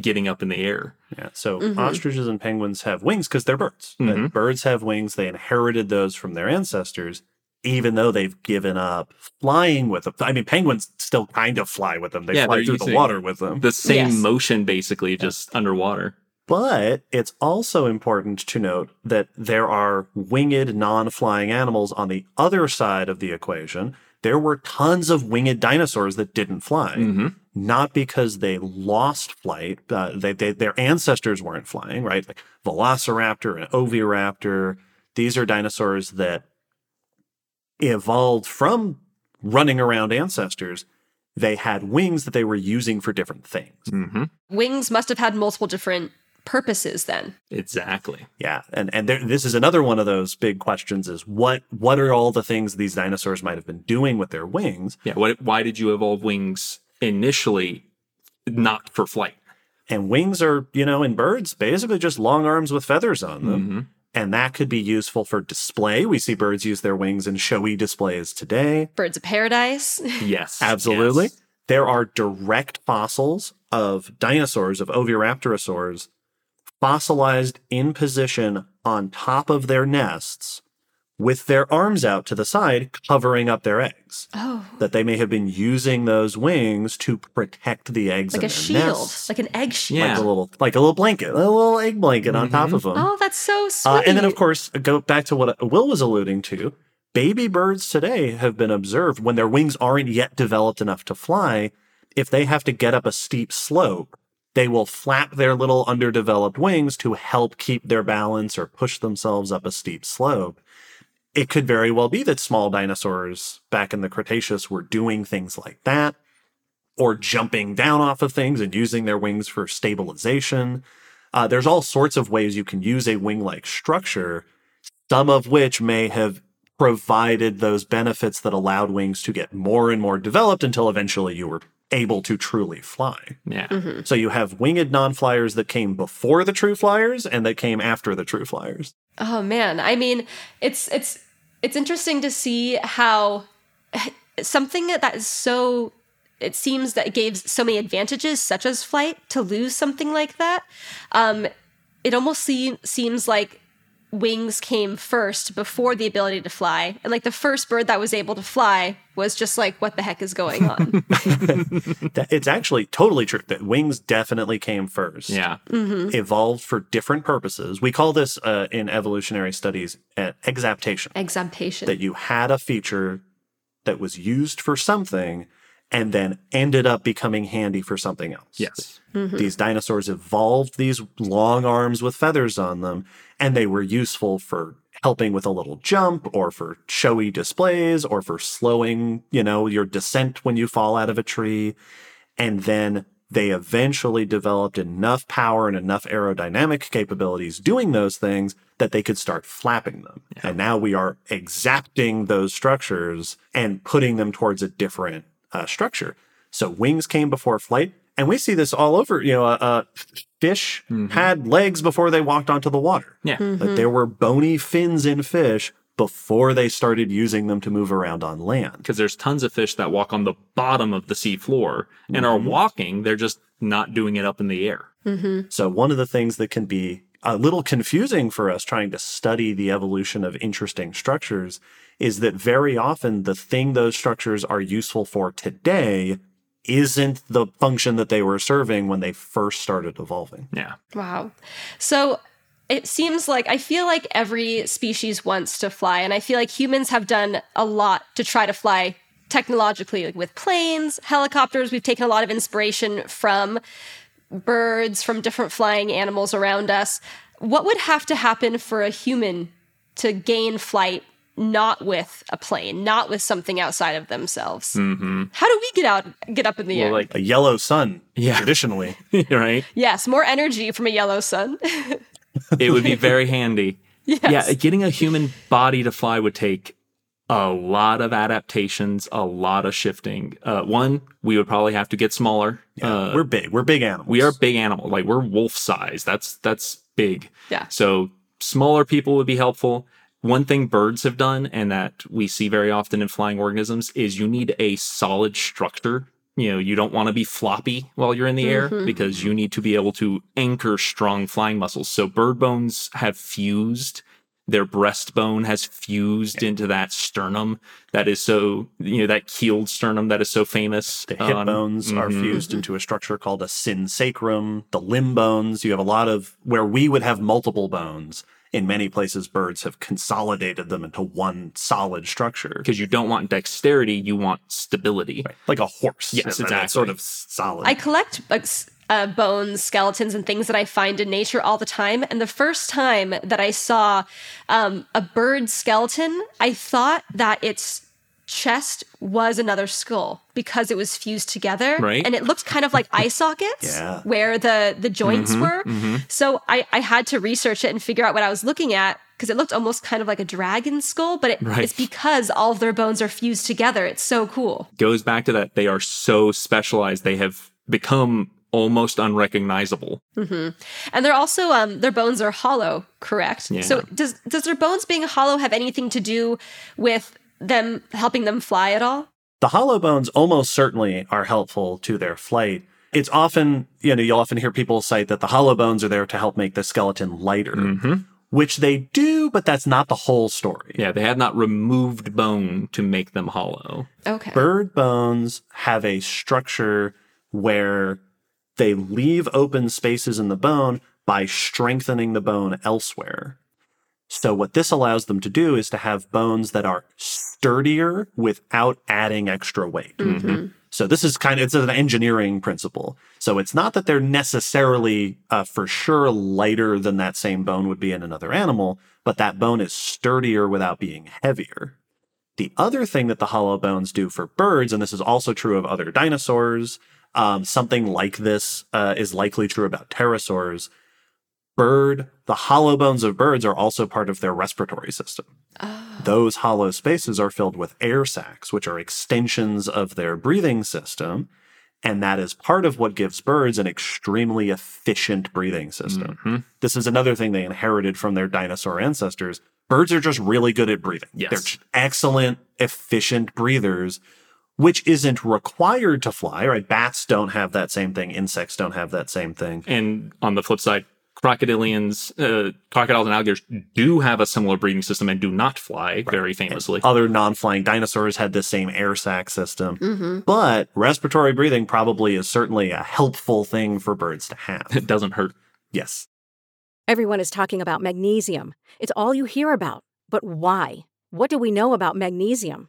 Speaker 2: getting up in the air.
Speaker 3: Yeah. So
Speaker 1: Mhm.
Speaker 3: ostriches and penguins have wings because they're birds.
Speaker 2: Mhm.
Speaker 3: Birds have wings. They inherited those from their ancestors, even though they've given up flying with them. I mean, penguins still kind of fly with them. They
Speaker 2: Yeah,
Speaker 3: fly through the water with them.
Speaker 2: The same
Speaker 1: Yes.
Speaker 2: motion, basically, just underwater.
Speaker 3: But it's also important to note that there are winged non flying animals on the other side of the equation. There were tons of winged dinosaurs that didn't fly,
Speaker 2: hmm
Speaker 3: not because they lost flight. Uh, they, they, their ancestors weren't flying, right? Like Velociraptor and Oviraptor. These are dinosaurs that evolved from running around ancestors. They had wings that they were using for different things.
Speaker 2: hmm
Speaker 1: Wings must have had multiple different purposes then.
Speaker 2: Exactly.
Speaker 3: Yeah, and and there, this is another one of those big questions: is what what are all the things these dinosaurs might have been doing with their wings?
Speaker 2: Yeah. What? Why did you evolve wings initially, not for flight?
Speaker 3: And wings are, you know, in birds, basically just long arms with feathers on them,
Speaker 2: hmm
Speaker 3: and that could be useful for display. We see birds use their wings in showy displays today.
Speaker 1: Birds of paradise.
Speaker 2: Yes.
Speaker 3: Absolutely,
Speaker 2: yes.
Speaker 3: there are direct fossils of dinosaurs of Oviraptorosaurs fossilized in position on top of their nests with their arms out to the side covering up their eggs
Speaker 1: Oh,
Speaker 3: that they may have been using those wings to protect the eggs
Speaker 1: like
Speaker 3: in
Speaker 1: a
Speaker 3: their
Speaker 1: shield,
Speaker 3: nests.
Speaker 1: like an egg shield.
Speaker 2: Yeah.
Speaker 3: like a little like a little blanket a little egg blanket on top
Speaker 2: Mhm.
Speaker 3: of them
Speaker 1: Oh, that's so sweet.
Speaker 3: uh, and then of course go back to what will was alluding to baby birds today have been observed when their wings aren't yet developed enough to fly if they have to get up a steep slope they will flap their little underdeveloped wings to help keep their balance or push themselves up a steep slope it could very well be that small dinosaurs back in the cretaceous were doing things like that or jumping down off of things and using their wings for stabilization uh, there's all sorts of ways you can use a wing like structure, some of which may have provided those benefits that allowed wings to get more and more developed until eventually you were able to truly fly.
Speaker 2: Yeah.
Speaker 1: Mhm.
Speaker 3: So you have winged non flyers that came before the true flyers and that came after the true flyers.
Speaker 1: Oh man, I mean, it's it's it's interesting to see how something that is so it seems that it gave so many advantages such as flight to lose something like that. Um it almost se- seems like wings came first before the ability to fly. And like the first bird that was able to fly was just like what the heck is going on?
Speaker 3: It's actually totally true that wings definitely came first.
Speaker 2: Yeah.
Speaker 1: mhm.
Speaker 3: Evolved for different purposes. We call this uh, in evolutionary studies uh, exaptation.
Speaker 1: Examptation.
Speaker 3: that you had a feature that was used for something and then ended up becoming handy for something else.
Speaker 2: Yes.
Speaker 1: Mhm.
Speaker 3: These dinosaurs evolved these long arms with feathers on them, and they were useful for helping with a little jump or for showy displays or for slowing, you know, your descent when you fall out of a tree. And then they eventually developed enough power and enough aerodynamic capabilities doing those things that they could start flapping them. And now we are exapting those structures and putting them towards a different uh, structure. So wings came before flight. And we see this all over. You know, uh, uh, fish
Speaker 2: Mhm.
Speaker 3: had legs before they walked onto the water.
Speaker 2: Yeah.
Speaker 1: Mhm.
Speaker 3: Like there were bony fins in fish before they started using them to move around on land.
Speaker 2: Because there's tons of fish that walk on the bottom of the sea floor and are
Speaker 3: Mhm.
Speaker 2: walking. They're just not doing it up in the air.
Speaker 1: Mhm.
Speaker 3: So one of the things that can be a little confusing for us trying to study the evolution of interesting structures is that very often the thing those structures are useful for today isn't the function that they were serving when they first started evolving.
Speaker 2: Yeah.
Speaker 1: Wow. So it seems like I feel like every species wants to fly, and I feel like humans have done a lot to try to fly technologically, like with planes, helicopters. We've taken a lot of inspiration from birds, from different flying animals around us. What would have to happen for a human to gain flight? Not with a plane, not with something outside of themselves.
Speaker 2: Mm-hmm.
Speaker 1: How do we get out, get up in the
Speaker 2: Well,
Speaker 1: air?
Speaker 2: like,
Speaker 3: A yellow sun,
Speaker 2: Yeah.
Speaker 3: traditionally.
Speaker 2: right?
Speaker 1: yes, more energy from a yellow sun.
Speaker 2: It would be very handy.
Speaker 1: yes.
Speaker 2: Yeah, getting a human body to fly would take a lot of adaptations, a lot of shifting. Uh, one, we would probably have to get smaller.
Speaker 3: Yeah,
Speaker 2: uh,
Speaker 3: we're big. We're big animals.
Speaker 2: we are big animal, like we're wolf size. That's that's big.
Speaker 1: Yeah.
Speaker 2: So smaller people would be helpful. One thing birds have done, and that we see very often in flying organisms, is you need a solid structure you know, you don't want to be floppy while you're in the air because you need to be able to anchor strong flying muscles. So bird bones have fused. Their breastbone has fused into that sternum that is so, you know, that keeled sternum that is so famous.
Speaker 3: The hip
Speaker 2: on-
Speaker 3: bones are
Speaker 2: Mhm.
Speaker 3: fused into a structure called a synsacrum. The limb bones, you have a lot of where we would have multiple bones. In many places, birds have consolidated them into one solid structure.
Speaker 2: because you don't want dexterity, you want stability.
Speaker 3: Like a horse.
Speaker 2: Yes,
Speaker 3: and that's
Speaker 2: exactly.
Speaker 3: Sort of solid.
Speaker 1: I collect like, s- uh, bones, skeletons, and things that I find in nature all the time. And the first time that I saw um, a bird skeleton, I thought that its chest was another skull because it was fused together,
Speaker 2: Right.
Speaker 1: And it looked kind of like eye sockets
Speaker 3: Yeah.
Speaker 1: where the the joints were. So I I had to research it and figure out what I was looking at. Because it looked almost kind of like a dragon skull, but it,
Speaker 2: Right.
Speaker 1: it's because all of their bones are fused together. It's so cool.
Speaker 2: Goes back to that they are so specialized, they have become almost unrecognizable.
Speaker 1: And they're also um their bones are hollow, correct?
Speaker 2: Yeah.
Speaker 1: So does does their bones being hollow have anything to do with them helping them fly at all?
Speaker 3: The hollow bones almost certainly are helpful to their flight. It's often, you know, you'll often hear people cite that the hollow bones are there to help make the skeleton lighter,
Speaker 2: hmm
Speaker 3: which they do, but that's not the whole story.
Speaker 2: Yeah, they have not removed bone to make them hollow.
Speaker 1: Okay.
Speaker 3: Bird bones have a structure where they leave open spaces in the bone by strengthening the bone elsewhere. So, what this allows them to do is to have bones that are sturdier without adding extra weight.
Speaker 1: Mhm.
Speaker 3: So this is kind of it's an engineering principle. So it's not that they're necessarily uh, for sure lighter than that same bone would be in another animal, but that bone is sturdier without being heavier. The other thing that the hollow bones do for birds, and this is also true of other dinosaurs, um, something like this uh, is likely true about pterosaurs. Bird, the hollow bones of birds are also part of their respiratory system. Those hollow spaces are filled with air sacs, which are extensions of their breathing system. And that is part of what gives birds an extremely efficient breathing system.
Speaker 2: Mhm.
Speaker 3: This is another thing they inherited from their dinosaur ancestors. Birds are just really good at breathing.
Speaker 2: Yes.
Speaker 3: They're excellent, efficient breathers, which isn't required to fly, right? Bats don't have that same thing. Insects don't have that same thing.
Speaker 2: And on the flip side, crocodilians, uh, crocodiles and alligators do have a similar breathing system and do not fly very famously.
Speaker 3: Other non-flying dinosaurs had the same air sac system.
Speaker 1: Mm-hmm.
Speaker 3: But respiratory breathing probably is certainly a helpful thing for birds to have.
Speaker 2: It doesn't hurt.
Speaker 3: yes.
Speaker 4: Everyone is talking about magnesium. It's all you hear about. But why? What do we know about magnesium?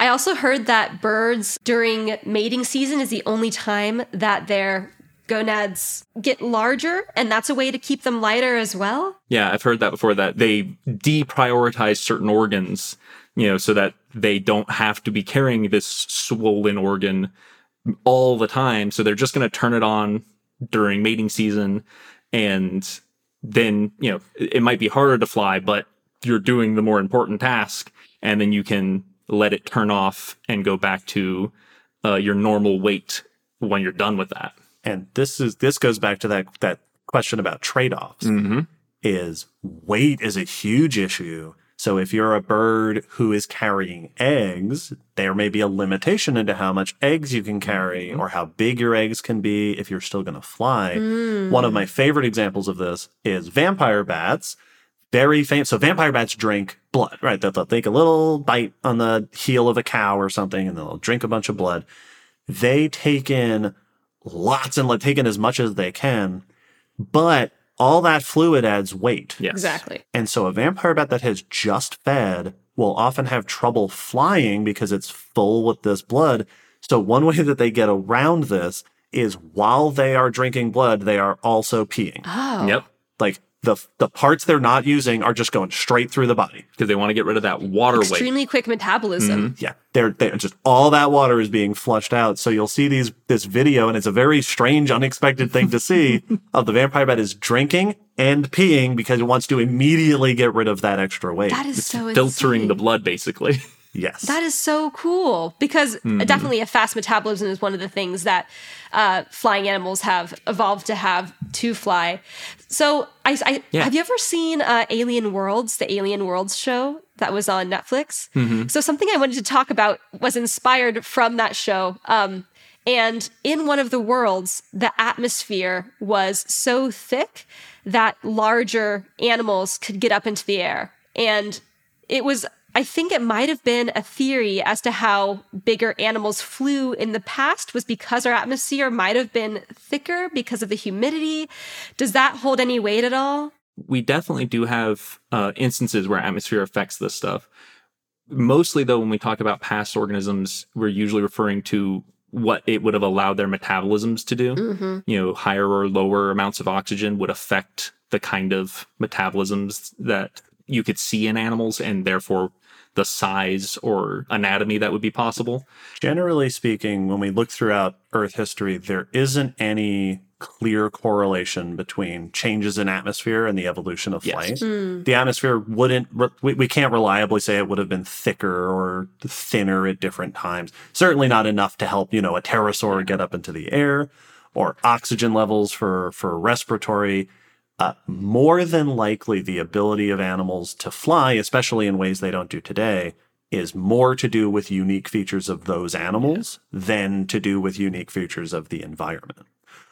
Speaker 1: I also heard that birds during mating season is the only time that their gonads get larger, and that's a way to keep them lighter as well.
Speaker 2: Yeah, I've heard that before that they deprioritize certain organs, you know, so that they don't have to be carrying this swollen organ all the time. So they're just going to turn it on during mating season. And then, you know, it might be harder to fly, but you're doing the more important task. And then you can let it turn off and go back to uh, your normal weight when you're done with that.
Speaker 3: And this is this goes back to that that question about trade-offs
Speaker 2: Mm-hmm.
Speaker 3: is weight is a huge issue. So if you're a bird who is carrying eggs, there may be a limitation into how much eggs you can carry or how big your eggs can be if you're still going to fly. One of my favorite examples of this is vampire bats. Very famous. So vampire bats drink blood, right? They'll, they'll take a little bite on the heel of a cow or something and they'll drink a bunch of blood. They take in lots and like take in as much as they can, but all that fluid adds weight.
Speaker 2: Yes.
Speaker 1: Exactly.
Speaker 3: And so a vampire bat that has just fed will often have trouble flying because it's full with this blood. So one way that they get around this is while they are drinking blood, they are also peeing.
Speaker 1: Oh.
Speaker 2: Yep.
Speaker 3: Like the the parts they're not using are just going straight through the body.
Speaker 2: Because they want to get rid of that water weight.
Speaker 1: Extremely quick metabolism. Mm-hmm.
Speaker 3: Yeah, they're they're just all that water is being flushed out. So you'll see these this video, and it's a very strange, unexpected thing to see of the vampire bat is drinking and peeing because it wants to immediately get rid of that extra weight.
Speaker 1: That is so
Speaker 2: filtering the blood, basically.
Speaker 3: yes,
Speaker 1: That is so cool because
Speaker 2: Mm-hmm.
Speaker 1: definitely a fast metabolism is one of the things that uh, flying animals have evolved to have to fly. So, I, I
Speaker 2: Yeah.
Speaker 1: have you ever seen uh, Alien Worlds, the Alien Worlds show that was on Netflix?
Speaker 2: Mm-hmm.
Speaker 1: So, something I wanted to talk about was inspired from that show. Um, and in one of the worlds, the atmosphere was so thick that larger animals could get up into the air. And it was, I think it might have been a theory as to how bigger animals flew in the past was because our atmosphere might have been thicker because of the humidity. Does that hold any weight at all?
Speaker 2: we definitely do have uh, instances where atmosphere affects this stuff. Mostly, though, when we talk about past organisms, we're usually referring to what it would have allowed their metabolisms to do. You know, higher or lower amounts of oxygen would affect the kind of metabolisms that you could see in animals, and therefore the size or anatomy that would be possible.
Speaker 3: Generally speaking, when we look throughout Earth history, there isn't any clear correlation between changes in atmosphere and the evolution of
Speaker 2: Yes.
Speaker 3: flight. Hmm. The atmosphere wouldn't, we, we can't reliably say it would have been thicker or thinner at different times. Certainly not enough to help, you know, a pterosaur get up into the air or oxygen levels for, for respiratory. Uh, more than likely, the ability of animals to fly, especially in ways they don't do today, is more to do with unique features of those animals than to do with unique features of the environment.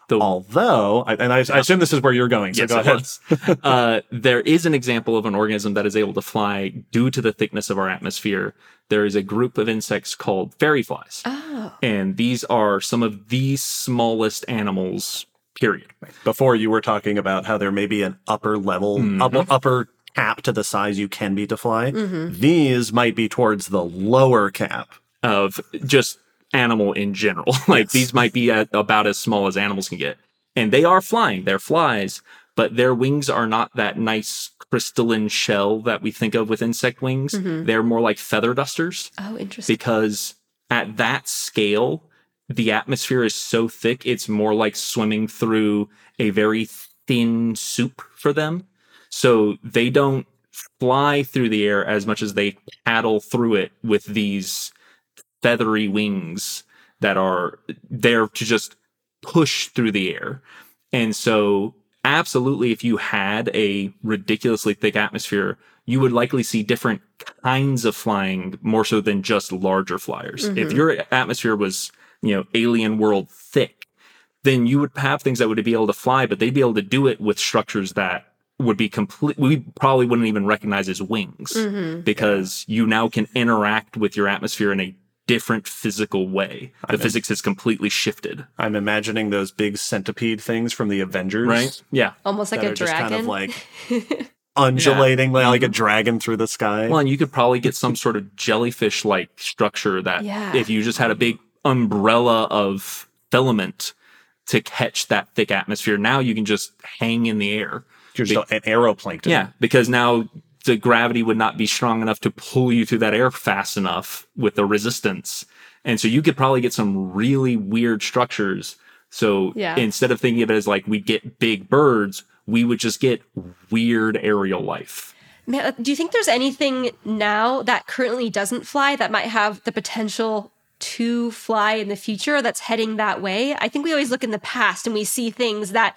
Speaker 2: The-
Speaker 3: Although, and I, I assume this is where you're going, so
Speaker 2: Yes,
Speaker 3: go ahead.
Speaker 2: uh, there is an example of an organism that is able to fly due to the thickness of our atmosphere. There is a group of insects called fairy flies.
Speaker 1: Oh.
Speaker 2: And these are some of the smallest animals, period.
Speaker 3: Before you were talking about how there may be an upper level,
Speaker 2: Mhm.
Speaker 3: upper, upper cap to the size you can be to fly. These might be towards the lower cap.
Speaker 2: Of just animal in general. like these might be at about as small as animals can get. And they are flying, they're flies, but their wings are not that nice crystalline shell that we think of with insect wings. They're more like feather dusters.
Speaker 1: Oh, interesting.
Speaker 2: because at that scale, the atmosphere is so thick, it's more like swimming through a very thin soup for them. So they don't fly through the air as much as they paddle through it with these feathery wings that are there to just push through the air. And so, absolutely, if you had a ridiculously thick atmosphere, you would likely see different kinds of flying more so than just larger flyers. If mm-hmm. your atmosphere was, you know, alien world thick, then you would have things that would be able to fly, but they'd be able to do it with structures that would be complete. We probably wouldn't even recognize as wings mm-hmm. because you now can interact with your atmosphere in a different physical way. The physics has completely shifted,
Speaker 3: I'm imagining those big centipede things from the Avengers.
Speaker 2: right? Yeah.
Speaker 1: Almost like
Speaker 3: that
Speaker 1: a
Speaker 3: are just
Speaker 1: dragon.
Speaker 3: kind of like undulating like a dragon through the sky.
Speaker 2: Well, and you could probably get some sort of jellyfish like structure that
Speaker 1: Yeah.
Speaker 2: if you just had a big umbrella of filament to catch that thick atmosphere, now you can just hang in the air.
Speaker 3: You're just an aeroplankton.
Speaker 2: Yeah, because now the gravity would not be strong enough to pull you through that air fast enough with the resistance. And so you could probably get some really weird structures. So
Speaker 1: Yeah.
Speaker 2: instead of thinking of it as like we get big birds, we would just get weird aerial life.
Speaker 1: Man, uh, do you think there's anything now that currently doesn't fly that might have the potential to fly in the future that's heading that way? I think we always look in the past and we see things that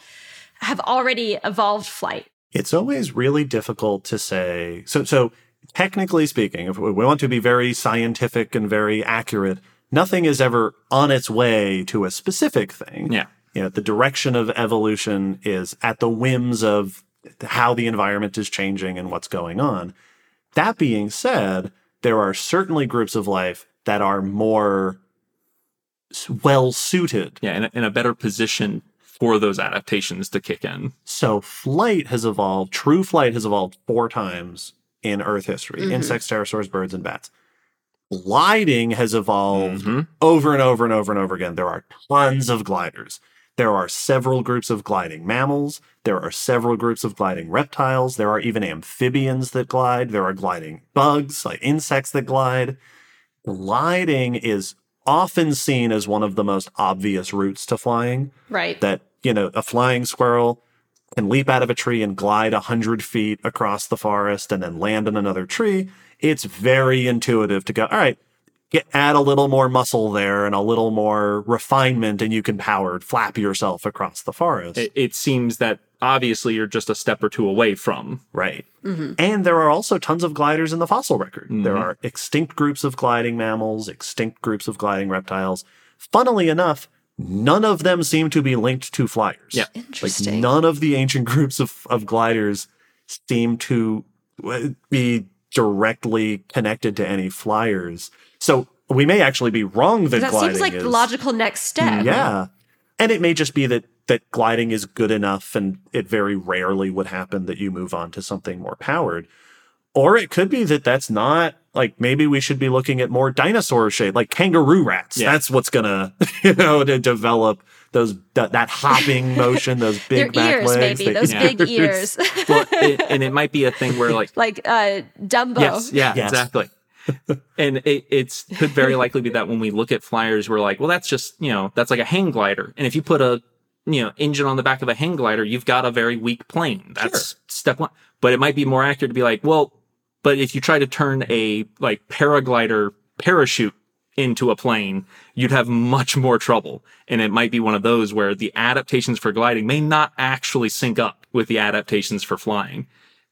Speaker 1: have already evolved flight?
Speaker 3: It's always really difficult to say. So, so technically speaking, if we want to be very scientific and very accurate, nothing is ever on its way to a specific thing.
Speaker 2: Yeah.
Speaker 3: You know, the direction of evolution is at the whims of how the environment is changing and what's going on. That being said, there are certainly groups of life that are more well suited.
Speaker 2: Yeah, in a, in a better position for those adaptations to kick in.
Speaker 3: So flight has evolved, true flight has evolved four times in Earth history
Speaker 1: Mhm.
Speaker 3: insects, pterosaurs, birds, and bats. Gliding has evolved
Speaker 2: Mhm.
Speaker 3: over and over and over and over again. There are tons of gliders. There are several groups of gliding mammals. There are several groups of gliding reptiles. There are even amphibians that glide. There are gliding bugs, like insects that glide. Gliding is often seen as one of the most obvious routes to flying.
Speaker 1: Right.
Speaker 3: that you know a flying squirrel can leap out of a tree and glide a hundred feet across the forest and then land in another tree. It's very intuitive to go all right get add a little more muscle there and a little more refinement and you can power flap yourself across the forest.
Speaker 2: It, it seems that obviously you're just a step or two away from.
Speaker 3: right
Speaker 1: Mhm.
Speaker 3: and there are also tons of gliders in the fossil record there
Speaker 2: Mhm.
Speaker 3: are extinct groups of gliding mammals extinct groups of gliding reptiles funnily enough none of them seem to be linked to flyers
Speaker 2: Yeah.
Speaker 1: Interesting.
Speaker 3: Like none of the ancient groups of, of gliders seem to uh, be directly connected to any flyers. So we may actually be wrong that,
Speaker 1: that
Speaker 3: gliding
Speaker 1: seems like
Speaker 3: is,
Speaker 1: the logical next step.
Speaker 3: Yeah. And it may just be that that gliding is good enough and it very rarely would happen that you move on to something more powered. Or it could be that that's not like maybe we should be looking at more dinosaur shape, like kangaroo rats.
Speaker 2: Yeah.
Speaker 3: That's what's gonna, you know, to develop those that, that hopping motion, those
Speaker 1: Their
Speaker 3: big back
Speaker 1: ears,
Speaker 3: legs.
Speaker 1: maybe those
Speaker 2: Yeah.
Speaker 1: big ears,
Speaker 2: Well, it, and it might be a thing where like
Speaker 1: like uh, Dumbo.
Speaker 2: Yes, yeah,
Speaker 3: Yes.
Speaker 2: exactly. and it it's could very likely be that when we look at flyers, we're like, well, that's just you know that's like a hang glider, and if you put a you know engine on the back of a hang glider, you've got a very weak plane. That's step one. But it might be more accurate to be like, well, but if you try to turn a like paraglider parachute into a plane, you'd have much more trouble. And it might be one of those where the adaptations for gliding may not actually sync up with the adaptations for flying.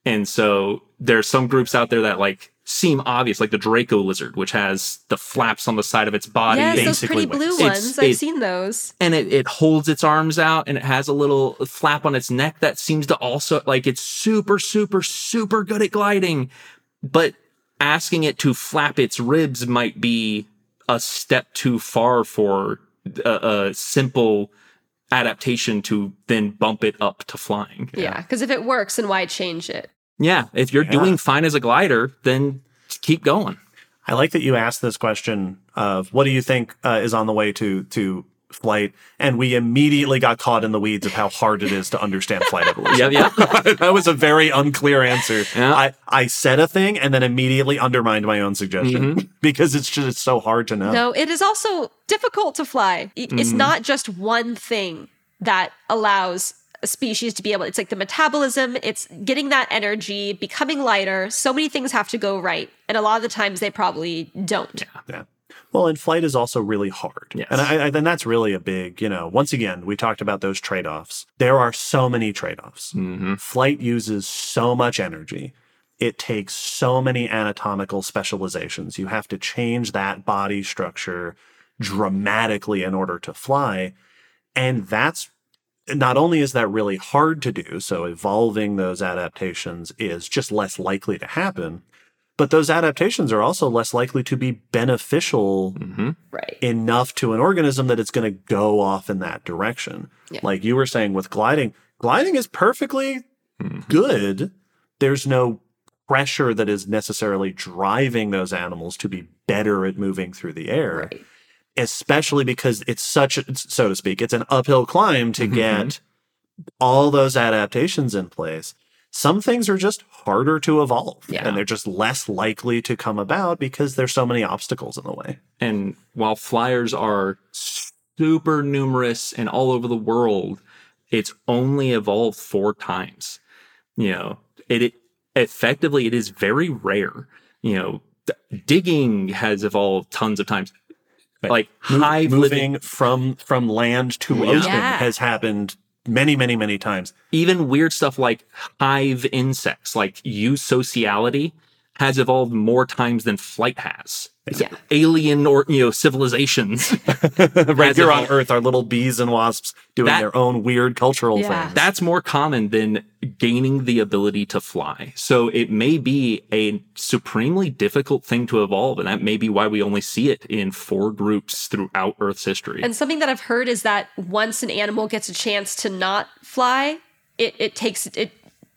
Speaker 2: And so there's some groups out there that like seem obvious, like the Draco lizard, which has the flaps on the side of its body.
Speaker 1: Yes, those
Speaker 3: basically
Speaker 1: pretty blue
Speaker 3: wings.
Speaker 2: It's-
Speaker 1: ones. I've
Speaker 2: it-
Speaker 1: seen those.
Speaker 2: and it, it holds its arms out and it has a little flap on its neck that seems to also like it's super, super, super good at gliding. But asking it to flap its ribs might be a step too far for a, a simple adaptation to then bump it up to flying.
Speaker 1: Yeah, because if it works, then why change it?
Speaker 2: Yeah. If you're
Speaker 3: Yeah.
Speaker 2: doing fine as a glider, then keep going.
Speaker 3: I like that you asked this question of what do you think uh, is on the way to to flight, and we immediately got caught in the weeds of how hard it is to understand flight evolution.
Speaker 2: Yeah. Yeah.
Speaker 3: that was a very unclear answer.
Speaker 2: Yeah.
Speaker 3: I, I said a thing and then immediately undermined my own suggestion
Speaker 2: Mm-hmm.
Speaker 3: because it's just it's so hard to know.
Speaker 1: No, it is also difficult to fly. I- It's
Speaker 2: Mhm.
Speaker 1: not just one thing that allows a species to be able it's like the metabolism it's getting that energy becoming lighter so many things have to go right and a lot of the times they probably don't
Speaker 3: Yeah. Well, and flight is also really hard.
Speaker 2: Yes.
Speaker 3: And I, I then that's really a big, you know, once again, we talked about those trade offs. There are so many trade offs.
Speaker 2: hmm
Speaker 3: Flight uses so much energy. It takes so many anatomical specializations. You have to change that body structure dramatically in order to fly. And that's not only is that really hard to do, so evolving those adaptations is just less likely to happen, but those adaptations are also less likely to be beneficial
Speaker 2: hmm
Speaker 1: right
Speaker 3: enough to an organism that it's going to go off in that direction.
Speaker 1: Yeah.
Speaker 3: Like you were saying with gliding, gliding is perfectly
Speaker 2: Mhm.
Speaker 3: good. There's no pressure that is necessarily driving those animals to be better at moving through the air,
Speaker 1: right
Speaker 3: especially because it's such, a, so to speak, it's an uphill climb to
Speaker 2: Mhm.
Speaker 3: get all those adaptations in place. Some things are just harder to evolve
Speaker 1: Yeah.
Speaker 3: and they're just less likely to come about because there's so many obstacles in the way.
Speaker 2: And while flyers are super numerous and all over the world, it's only evolved four times. You know, it, it effectively it is very rare. You know, d- digging has evolved tons of times.
Speaker 3: Right.
Speaker 2: Like
Speaker 3: Mo-
Speaker 2: hive
Speaker 3: moving
Speaker 2: living,
Speaker 3: from from land to
Speaker 2: Yeah.
Speaker 3: ocean
Speaker 1: Yeah.
Speaker 3: has happened many, many, many times.
Speaker 2: Even weird stuff like hive insects, like eusociality, has evolved more times than flight has.
Speaker 1: Yeah.
Speaker 2: Alien or you know civilizations.
Speaker 3: right
Speaker 2: Has
Speaker 3: here on. Earth are little bees and wasps doing
Speaker 2: That-
Speaker 3: their own weird cultural
Speaker 1: Yeah.
Speaker 3: things.
Speaker 2: That's more common than gaining the ability to fly. So it may be a supremely difficult thing to evolve, and that may be why we only see it in four groups throughout Earth's history.
Speaker 1: And something that I've heard is that once an animal gets a chance to not fly, it, it takes it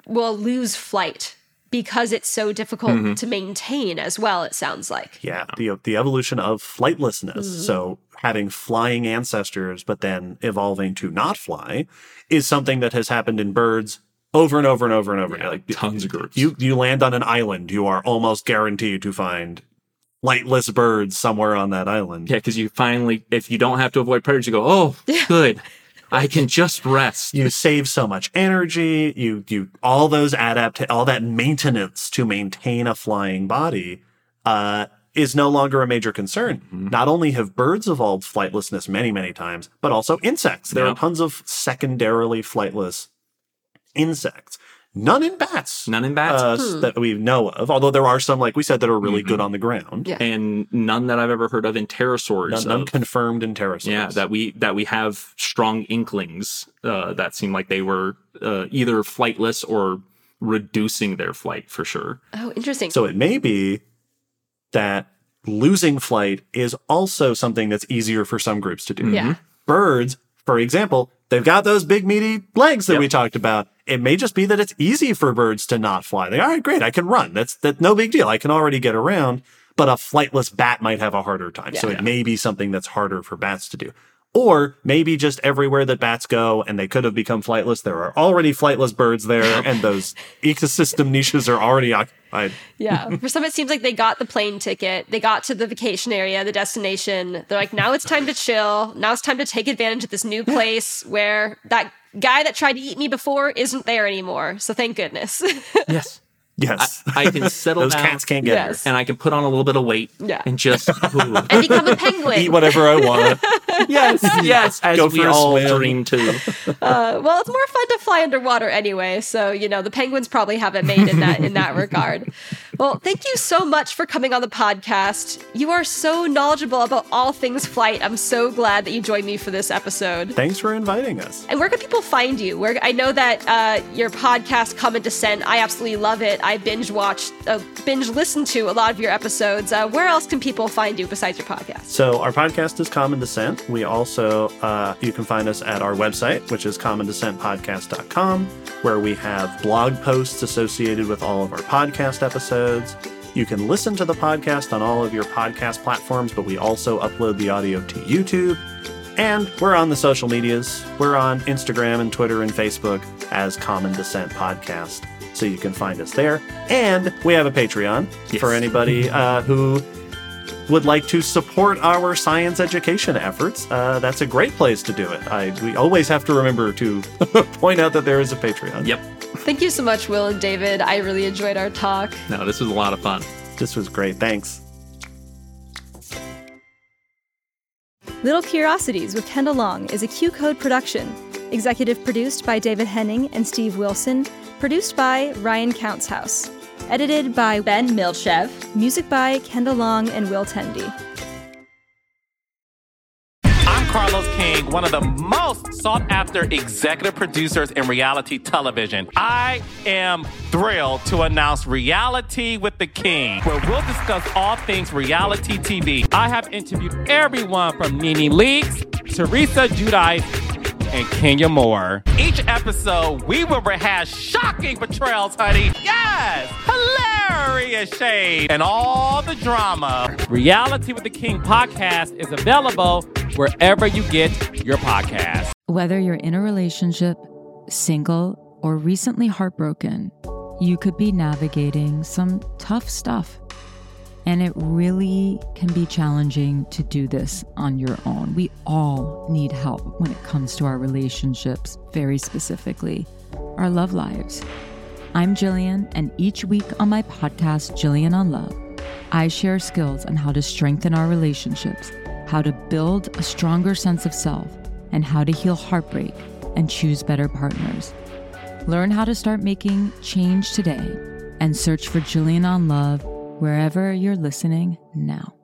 Speaker 1: will lose flight because it's so difficult mm-hmm. to maintain as well, it sounds like.
Speaker 3: Yeah, the the evolution of flightlessness. Mm-hmm. So having flying ancestors, but then evolving to not fly, is something that has happened in birds over and over and over and over.
Speaker 2: Yeah,
Speaker 3: like
Speaker 2: tons of groups.
Speaker 3: You you land on an island, you are almost guaranteed to find flightless birds somewhere on that island.
Speaker 2: yeah, because you finally, if you don't have to avoid predators, you go, oh, good. I can just rest.
Speaker 3: You save so much energy. You you all those adapt all that maintenance to maintain a flying body uh, is no longer a major concern. Not only have birds evolved flightlessness many many times, but also insects. There
Speaker 2: Yeah.
Speaker 3: are tons of secondarily flightless insects. None in bats.
Speaker 2: None in bats.
Speaker 3: uh, that we know of. Although there are some, like we said, that are really good on the ground.
Speaker 1: Yeah.
Speaker 2: and none that I've ever heard of in pterosaurs.
Speaker 3: None, none
Speaker 2: of-
Speaker 3: confirmed in pterosaurs.
Speaker 2: yeah, that we that we have strong inklings uh, that seem like they were uh, either flightless or reducing their flight for sure.
Speaker 1: Oh, interesting.
Speaker 3: So it may be that losing flight is also something that's easier for some groups to do.
Speaker 1: yeah.
Speaker 3: Birds, for example, they've got those big meaty legs that
Speaker 2: Yep.
Speaker 3: we talked about. It may just be that it's easy for birds to not fly. They all right, great, I can run. That's that no big deal. I can already get around. But a flightless bat might have a harder time. So
Speaker 1: Yeah.
Speaker 3: it may be something that's harder for bats to do. Or maybe just everywhere that bats go and they could have become flightless, there are already flightless birds there, and those ecosystem niches are already occupied.
Speaker 1: Yeah. For some, it seems like they got the plane ticket, they got to the vacation area, the destination. They're like, now it's time to chill. Now it's time to take advantage of this new place where that guy that tried to eat me before isn't there anymore. So thank goodness.
Speaker 2: Yes,
Speaker 3: Yes.
Speaker 2: I can settle
Speaker 3: Those
Speaker 2: down.
Speaker 3: cats can't get
Speaker 1: Yes.
Speaker 2: and I can put on a little bit of weight.
Speaker 1: Yeah.
Speaker 2: and just ooh.
Speaker 1: and become a penguin.
Speaker 3: Eat whatever I want.
Speaker 2: yes, yes, as
Speaker 3: Go
Speaker 2: we
Speaker 3: for a
Speaker 2: all
Speaker 3: swim.
Speaker 2: dream to.
Speaker 1: Uh, well, it's more fun to fly underwater anyway, so you know the penguins probably have it made in that in that regard. Well, thank you so much for coming on the podcast. You are so knowledgeable about all things flight. I'm so glad that you joined me for this episode.
Speaker 3: Thanks for inviting us.
Speaker 1: And where can people find you? Where I know that uh, your podcast, Common Descent, I absolutely love it. I binge watched, uh, binge listened to a lot of your episodes. Uh, where else can people find you besides your podcast?
Speaker 3: So our podcast is Common Descent. We also uh, you can find us at our website, which is commondescentpodcast.com, where we have blog posts associated with all of our podcast episodes. You can listen to the podcast on all of your podcast platforms, but we also upload the audio to YouTube. And we're on the social medias. We're on Instagram and Twitter and Facebook as Common Descent Podcast. So you can find us there. And we have a Patreon
Speaker 2: Yes.
Speaker 3: for anybody uh, who would like to support our science education efforts, uh, that's a great place to do it. I, we always have to remember to point out that there is a Patreon.
Speaker 2: Yep.
Speaker 1: Thank you so much, Will and David. I really enjoyed our talk.
Speaker 2: No, this was a lot of fun.
Speaker 3: This was great. Thanks.
Speaker 5: Little Curiosities with Kendall Long is a Q Code production. Executive produced by David Henning and Steve Wilson. Produced by Ryan Countshouse. Edited by
Speaker 6: Ben Milchev.
Speaker 5: Music by Kendall Long and Will Tendy.
Speaker 7: Carlos King, one of the most sought after executive producers in reality television. I am thrilled to announce Reality with the King, where we'll discuss all things reality TV. I have interviewed everyone from Nene Leakes, Teresa Giudice, and Kenya Moore. Each episode, we will rehash shocking betrayals, honey. Yes! Hilarious shade and all the drama. Reality with the King podcast is available wherever you get your podcast.
Speaker 8: Whether you're in a relationship, single, or recently heartbroken, you could be navigating some tough stuff. And it really can be challenging to do this on your own. We all need help when it comes to our relationships, very specifically, our love lives. I'm Jillian, and each week on my podcast, Jillian on Love, I share skills on how to strengthen our relationships, how to build a stronger sense of self, and how to heal heartbreak and choose better partners. Learn how to start making change today and search for Jillian on Love wherever you're listening now.